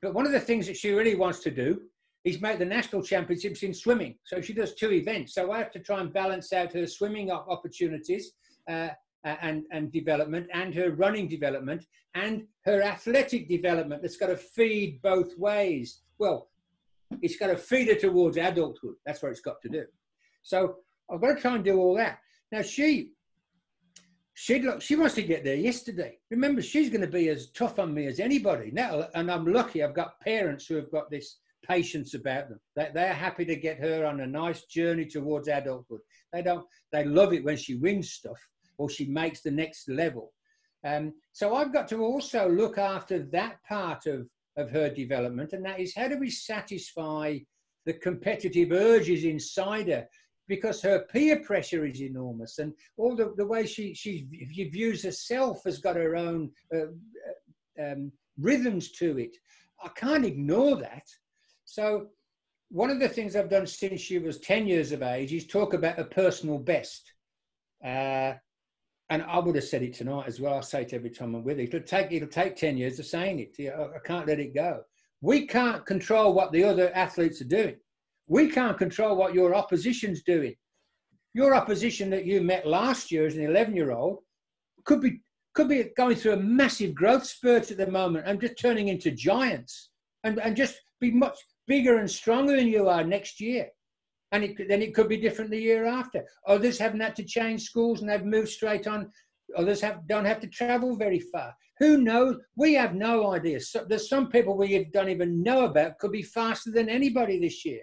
But one of the things that she really wants to do is make the national championships in swimming. So she does two events. So I have to try and balance out her swimming opportunities uh, and, and development and her running development and her athletic development that's got to feed both ways. Well, it's got to feed her towards adulthood. That's what it's got to do. So I've got to try and do all that. Now she, she look, she wants to get there yesterday. Remember, she's going to be as tough on me as anybody now. And I'm lucky. I've got parents who have got this patience about them. They, they're happy to get her on a nice journey towards adulthood. They don't. They love it when she wins stuff or she makes the next level. Um, so I've got to also look after that part of of her development, and that is how do we satisfy the competitive urges inside her? Because her peer pressure is enormous, and all the, the way she, she, she views herself has got her own uh, uh, um, rhythms to it. I can't ignore that. So one of the things I've done since she was 10 years of age is talk about a personal best. Uh, and I would have said it tonight as well. I say it every time I'm with her. It'll take, it'll take 10 years of saying it. I can't let it go. We can't control what the other athletes are doing. We can't control what your opposition's doing. Your opposition that you met last year as an 11 year old could be, could be going through a massive growth spurt at the moment and just turning into giants and, and just be much bigger and stronger than you are next year. And it, then it could be different the year after. Others haven't had to change schools and they've moved straight on. Others have, don't have to travel very far. Who knows? We have no idea. So, there's some people we don't even know about could be faster than anybody this year.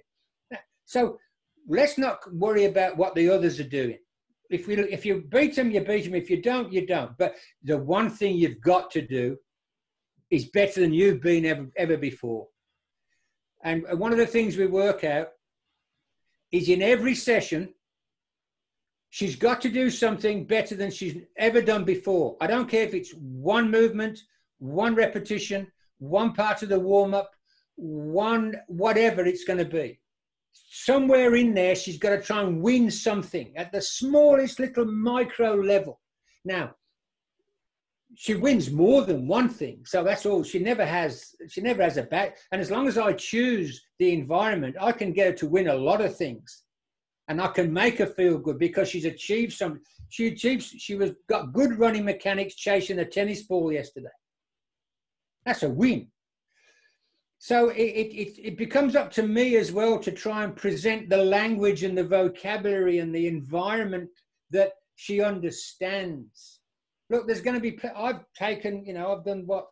So let's not worry about what the others are doing. If, we, if you beat them, you beat them. If you don't, you don't. But the one thing you've got to do is better than you've been ever, ever before. And one of the things we work out is in every session, she's got to do something better than she's ever done before. I don't care if it's one movement, one repetition, one part of the warm up, one whatever it's going to be. Somewhere in there, she's got to try and win something at the smallest little micro level. Now, she wins more than one thing. So that's all. She never has. She never has a back. And as long as I choose the environment, I can get her to win a lot of things, and I can make her feel good because she's achieved some. She achieved. She was got good running mechanics chasing a tennis ball yesterday. That's a win. So it, it, it becomes up to me as well to try and present the language and the vocabulary and the environment that she understands look, there's going to be. I've taken, you know, I've done what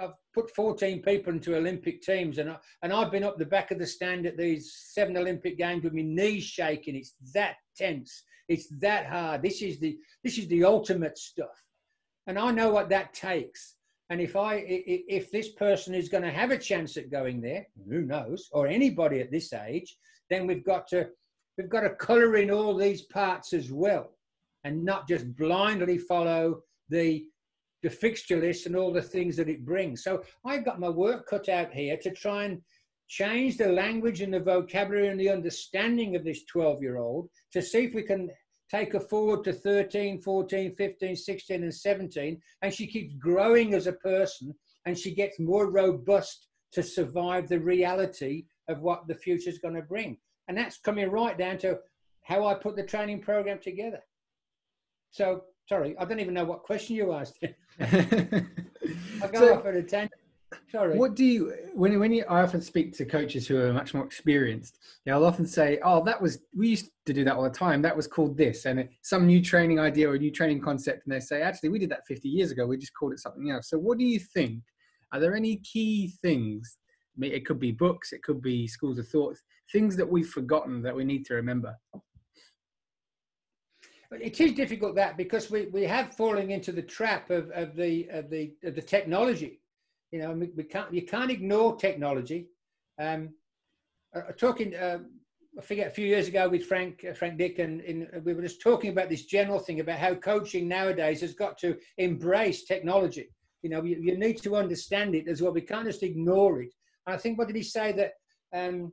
I've put 14 people into Olympic teams, and I, and I've been up the back of the stand at these seven Olympic games with my knees shaking. It's that tense. It's that hard. This is the this is the ultimate stuff, and I know what that takes. And if I if this person is going to have a chance at going there, who knows, or anybody at this age, then we've got to we've got to colour in all these parts as well, and not just blindly follow the the fixture list and all the things that it brings. So I've got my work cut out here to try and change the language and the vocabulary and the understanding of this 12 year old to see if we can take her forward to 13, 14, 15, 16, and 17. And she keeps growing as a person and she gets more robust to survive the reality of what the future is going to bring. And that's coming right down to how I put the training program together. So Sorry, I don't even know what question you asked. [LAUGHS] I go so, off at a tangent. Sorry. What do you when when you I often speak to coaches who are much more experienced? Yeah, I'll often say, "Oh, that was we used to do that all the time. That was called this," and it, some new training idea or a new training concept, and they say, "Actually, we did that 50 years ago. We just called it something else." So, what do you think? Are there any key things? It could be books, it could be schools of thought, things that we've forgotten that we need to remember it is difficult that because we, we have fallen into the trap of, of the of the of the technology. You know, we, we can't you can't ignore technology. Um, uh, talking, uh, I forget a few years ago with Frank uh, Frank Dick, and in, we were just talking about this general thing about how coaching nowadays has got to embrace technology. You know, you, you need to understand it as well. We can't just ignore it. And I think what did he say that um,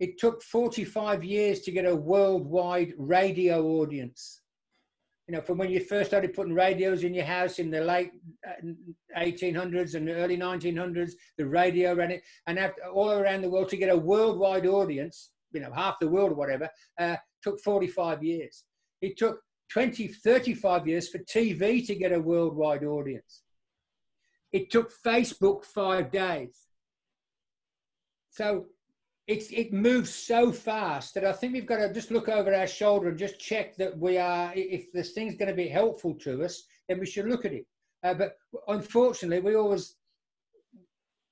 it took 45 years to get a worldwide radio audience. You know, from when you first started putting radios in your house in the late 1800s uh, and the early 1900s, the radio ran it, and after, all around the world to get a worldwide audience, you know, half the world or whatever, uh, took 45 years. It took 20, 35 years for TV to get a worldwide audience. It took Facebook five days. So it's it moves so fast that I think we've got to just look over our shoulder and just check that we are. If this thing's going to be helpful to us, then we should look at it. Uh, but unfortunately, we always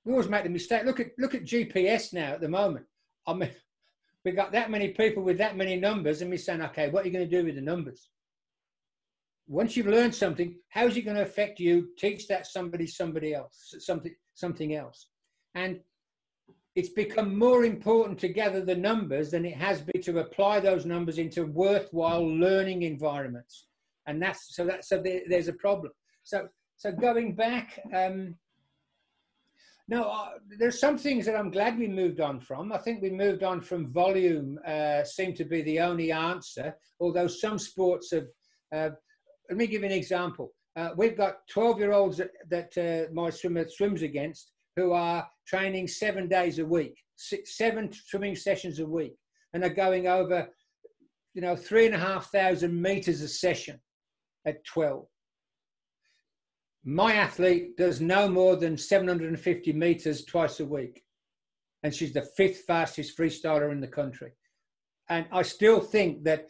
we always make the mistake. Look at look at GPS now at the moment. I mean, [LAUGHS] we got that many people with that many numbers, and we're saying, okay, what are you going to do with the numbers? Once you've learned something, how is it going to affect you? Teach that somebody, somebody else, something, something else, and it's become more important to gather the numbers than it has been to apply those numbers into worthwhile learning environments. And that's so that so there, there's a problem. So so going back, um, no, uh, there's some things that I'm glad we moved on from. I think we moved on from volume, uh, seemed to be the only answer, although some sports have. Uh, let me give you an example. Uh, we've got 12 year olds that, that uh, my swimmer swims against who are training seven days a week, six, seven swimming sessions a week, and are going over, you know, three and a half thousand meters a session at 12 my athlete does no more than 750 meters twice a week. And she's the fifth fastest freestyler in the country. And I still think that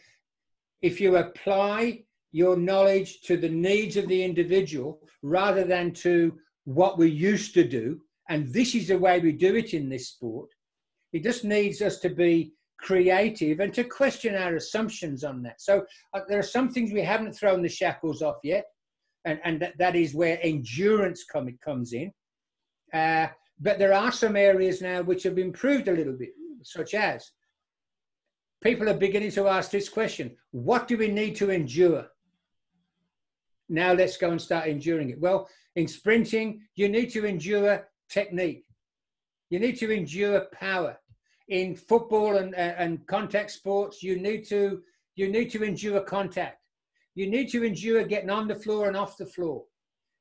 if you apply your knowledge to the needs of the individual rather than to what we used to do, and this is the way we do it in this sport, it just needs us to be creative and to question our assumptions on that. So uh, there are some things we haven't thrown the shackles off yet and, and that, that is where endurance come, it comes in. Uh, but there are some areas now which have improved a little bit, such as people are beginning to ask this question what do we need to endure? Now let's go and start enduring it. Well, in sprinting, you need to endure technique, you need to endure power. In football and, and contact sports, you need to you need to endure contact. You need to endure getting on the floor and off the floor.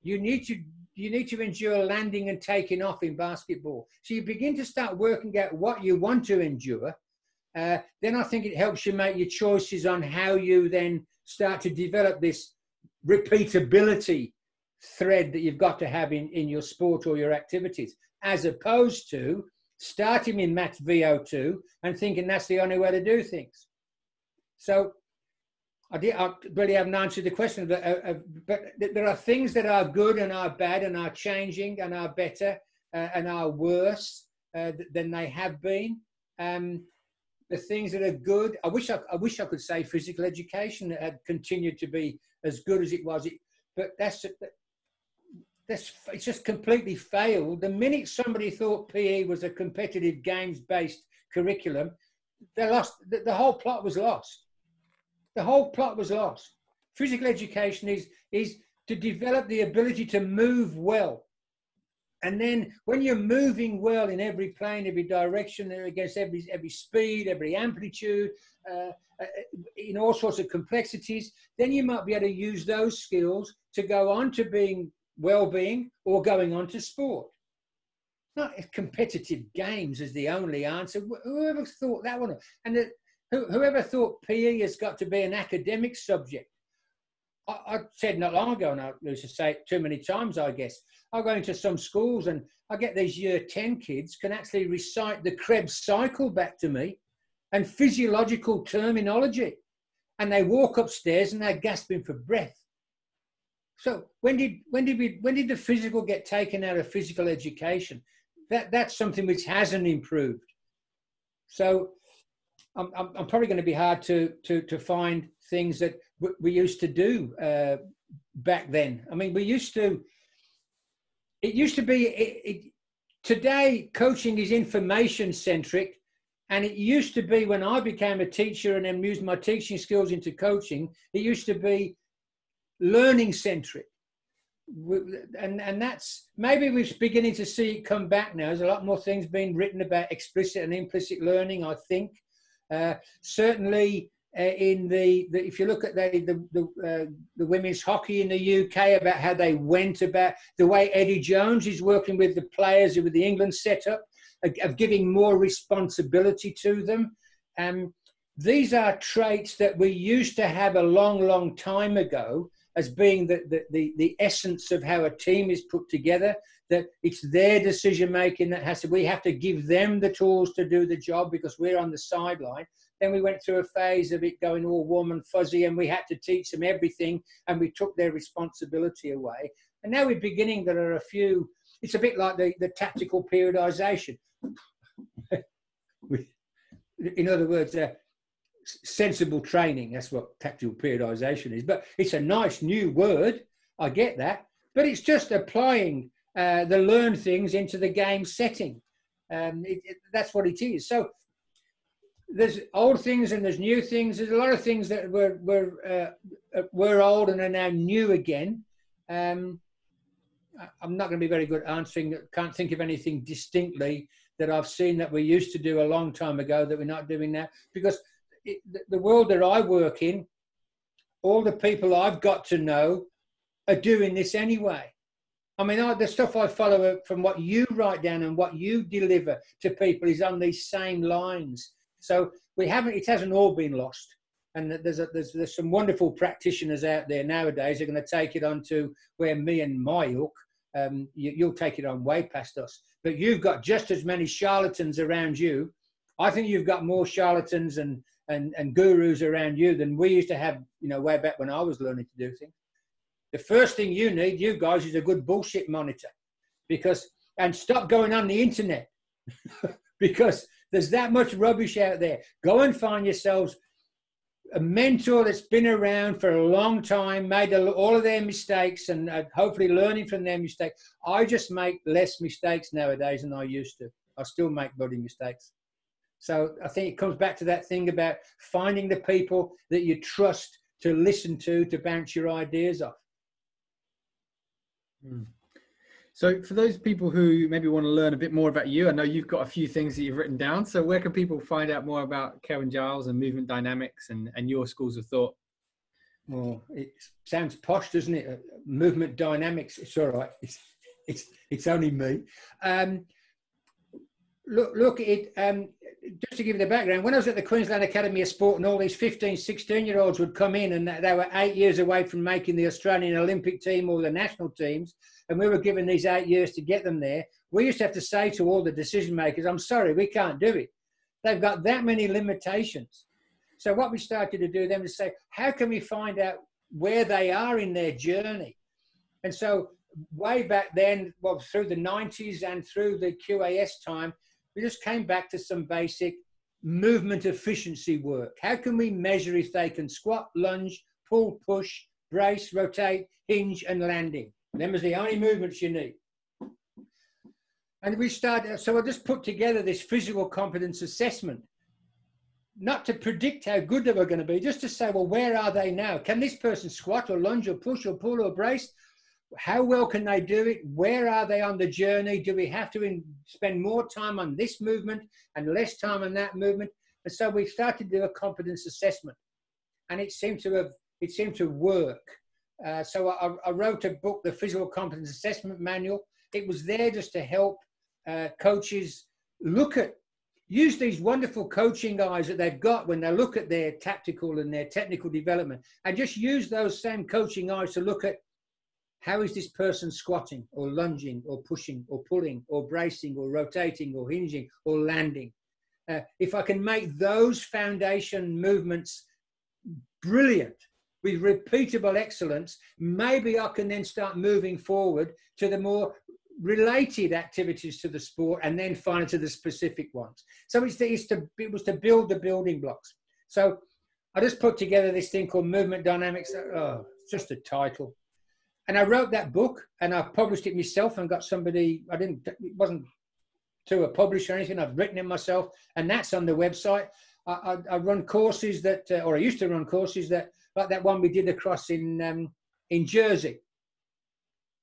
You need to you need to endure landing and taking off in basketball. So you begin to start working out what you want to endure. Uh, then I think it helps you make your choices on how you then start to develop this repeatability thread that you've got to have in, in your sport or your activities, as opposed to starting in max VO2 and thinking that's the only way to do things. So I, did, I really haven't answered the question, but, uh, uh, but there are things that are good and are bad and are changing and are better uh, and are worse uh, than they have been. Um, the things that are good, I wish I, I, wish I could say physical education had continued to be as good as it was, it, but that's that's it's just completely failed. The minute somebody thought PE was a competitive games-based curriculum, they lost. The, the whole plot was lost the whole plot was lost. Physical education is, is to develop the ability to move well. And then when you're moving well in every plane, every direction, against every, every speed, every amplitude, uh, uh, in all sorts of complexities, then you might be able to use those skills to go on to being well-being or going on to sport. Not competitive games as the only answer. Whoever thought that one? And the, whoever thought PE has got to be an academic subject? I, I said not long ago, and I used to say it too many times, I guess. I go into some schools and I get these year 10 kids can actually recite the Krebs cycle back to me and physiological terminology. And they walk upstairs and they're gasping for breath. So when did when did we when did the physical get taken out of physical education? That that's something which hasn't improved. So I'm, I'm, probably going to be hard to, to, to find things that we used to do uh, back then. I mean, we used to, it used to be, it, it, today coaching is information centric. And it used to be when I became a teacher and then used my teaching skills into coaching, it used to be learning centric. And, and that's maybe we're beginning to see it come back now. There's a lot more things being written about explicit and implicit learning, I think. Uh, certainly, uh, in the, the, if you look at the the the, uh, the, women's hockey in the UK about how they went about the way Eddie Jones is working with the players with the England setup of giving more responsibility to them. Um, these are traits that we used to have a long, long time ago as being the, the, the, the essence of how a team is put together that it's their decision making that has to, we have to give them the tools to do the job because we're on the sideline. Then we went through a phase of it going all warm and fuzzy and we had to teach them everything and we took their responsibility away. And now we're beginning, there are a few, it's a bit like the, the tactical periodization. [LAUGHS] In other words, uh, sensible training, that's what tactical periodization is. But it's a nice new word, I get that. But it's just applying uh, the learned things into the game setting. Um, it, it, that's what it is. So there's old things and there's new things. There's a lot of things that were were uh, were old and are now new again. Um, I'm not going to be very good answering. Can't think of anything distinctly that I've seen that we used to do a long time ago that we're not doing now. Because the world that I work in, all the people I've got to know are doing this anyway. I mean, I, the stuff I follow from what you write down and what you deliver to people is on these same lines. So we haven't, it hasn't all been lost. And there's, a, there's, there's some wonderful practitioners out there nowadays who are going to take it on to where me and my ilk, um, you, you'll take it on way past us. But you've got just as many charlatans around you. I think you've got more charlatans and, and, and gurus around you than we used to have, you know, way back when I was learning to do things. The first thing you need, you guys, is a good bullshit monitor. Because, and stop going on the internet. [LAUGHS] because there's that much rubbish out there. Go and find yourselves a mentor that's been around for a long time, made all of their mistakes, and uh, hopefully learning from their mistakes. I just make less mistakes nowadays than I used to. I still make bloody mistakes. So I think it comes back to that thing about finding the people that you trust to listen to to bounce your ideas off. Mm. So, for those people who maybe want to learn a bit more about you, I know you've got a few things that you've written down. So, where can people find out more about Kelvin Giles and movement dynamics and, and your schools of thought? Well, it sounds posh, doesn't it? Uh, movement dynamics. It's all right. It's it's it's only me. Um, look, look. It um, just to give you the background. When I was at the Queensland Academy of Sport, and all these 15, 16 year olds would come in, and they were eight years away from making the Australian Olympic team or the national teams and we were given these eight years to get them there, we used to have to say to all the decision makers, I'm sorry, we can't do it. They've got that many limitations. So what we started to do then was say, how can we find out where they are in their journey? And so way back then, well, through the 90s and through the QAS time, we just came back to some basic movement efficiency work. How can we measure if they can squat, lunge, pull, push, brace, rotate, hinge, and landing? Them is the only movements you need. And we started, so I just put together this physical competence assessment, not to predict how good they were going to be, just to say, well, where are they now? Can this person squat or lunge or push or pull or brace? How well can they do it? Where are they on the journey? Do we have to in, spend more time on this movement and less time on that movement? And so we started to do a competence assessment, and it seemed to have it seemed to work. Uh, so I, I, wrote a book, the Physical Competence Assessment Manual. It was there just to help uh, coaches look at, use these wonderful coaching eyes that they've got when they look at their tactical and their technical development, and just use those same coaching eyes to look at how is this person squatting or lunging or pushing or pulling or bracing or rotating or hinging or landing. Uh, if I can make those foundation movements brilliant, with repeatable excellence, maybe I can then start moving forward to the more related activities to the sport and then finally to the specific ones. So it's, it's to, it was to build the building blocks. So I just put together this thing called Movement Dynamics. Oh, it's just a title. And I wrote that book and I published it myself and got somebody, I didn't, it wasn't to a publisher or anything, I've written it myself and that's on the website. I, I, I run courses that, uh, or I used to run courses that like that one we did across in um, in Jersey.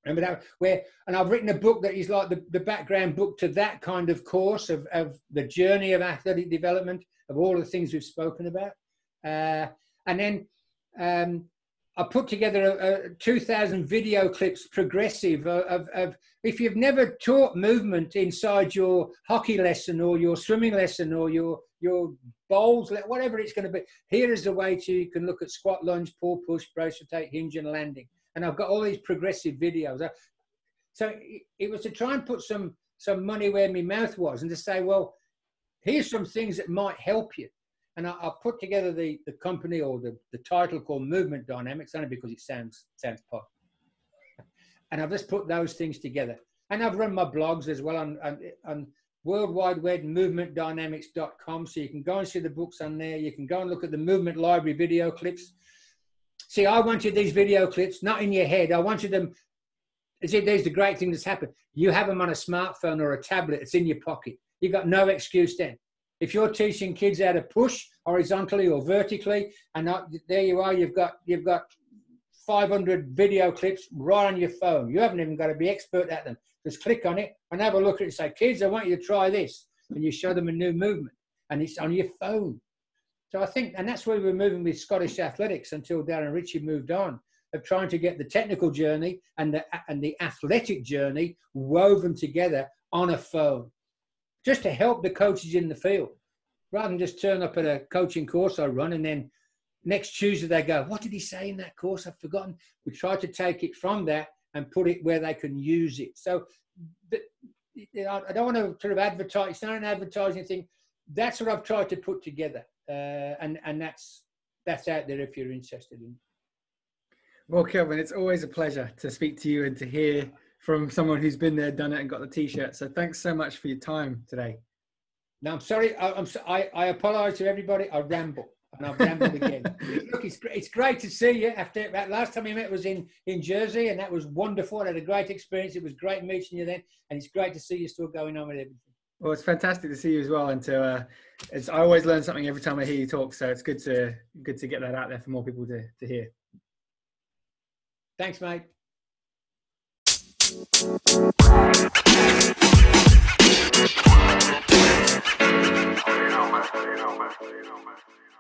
Remember that? Where and I've written a book that is like the, the background book to that kind of course of, of the journey of athletic development of all the things we've spoken about. Uh, and then um, I put together a, a 2,000 video clips progressive of, of, of, if you've never taught movement inside your hockey lesson or your swimming lesson or your your bowls, whatever it's going to be. Here is a way to you can look at squat, lunge, pull, push, brace, rotate, hinge, and landing. And I've got all these progressive videos. So it was to try and put some some money where my mouth was, and to say, well, here's some things that might help you. And I, I put together the the company or the, the title called Movement Dynamics, only because it sounds sounds pop. And I've just put those things together. And I've run my blogs as well on, on, on World Wide Web Movement Dynamics.com. So you can go and see the books on there. You can go and look at the movement library video clips. See, I wanted these video clips not in your head. I wanted them. See, there's the great thing that's happened. You have them on a smartphone or a tablet. It's in your pocket. You've got no excuse then. If you're teaching kids how to push horizontally or vertically, and there you are, you've got you've got 500 video clips right on your phone. You haven't even got to be expert at them. Just click on it and have a look at it and say, kids, I want you to try this. And you show them a new movement and it's on your phone. So I think, and that's where we were moving with Scottish athletics until Darren Ritchie moved on, of trying to get the technical journey and the, and the athletic journey woven together on a phone, just to help the coaches in the field, rather than just turn up at a coaching course I run and then next Tuesday they go, what did he say in that course? I've forgotten. We try to take it from that and put it where they can use it. So I don't want to sort of advertise. It's not an advertising thing. That's what I've tried to put together, uh, and and that's that's out there if you're interested in. Well, Kelvin, it's always a pleasure to speak to you and to hear from someone who's been there, done it, and got the T-shirt. So thanks so much for your time today. Now I'm sorry. I, I'm I, I apologise to everybody. I ramble and I've rambled again. [LAUGHS] Look, it's, it's great to see you. After that last time we met was in, in Jersey, and that was wonderful. I had a great experience. It was great meeting you then, and it's great to see you still going on with everything. Well, it's fantastic to see you as well, and to uh, it's I always learn something every time I hear you talk. So it's good to good to get that out there for more people to to hear. Thanks, mate. You know, man. You.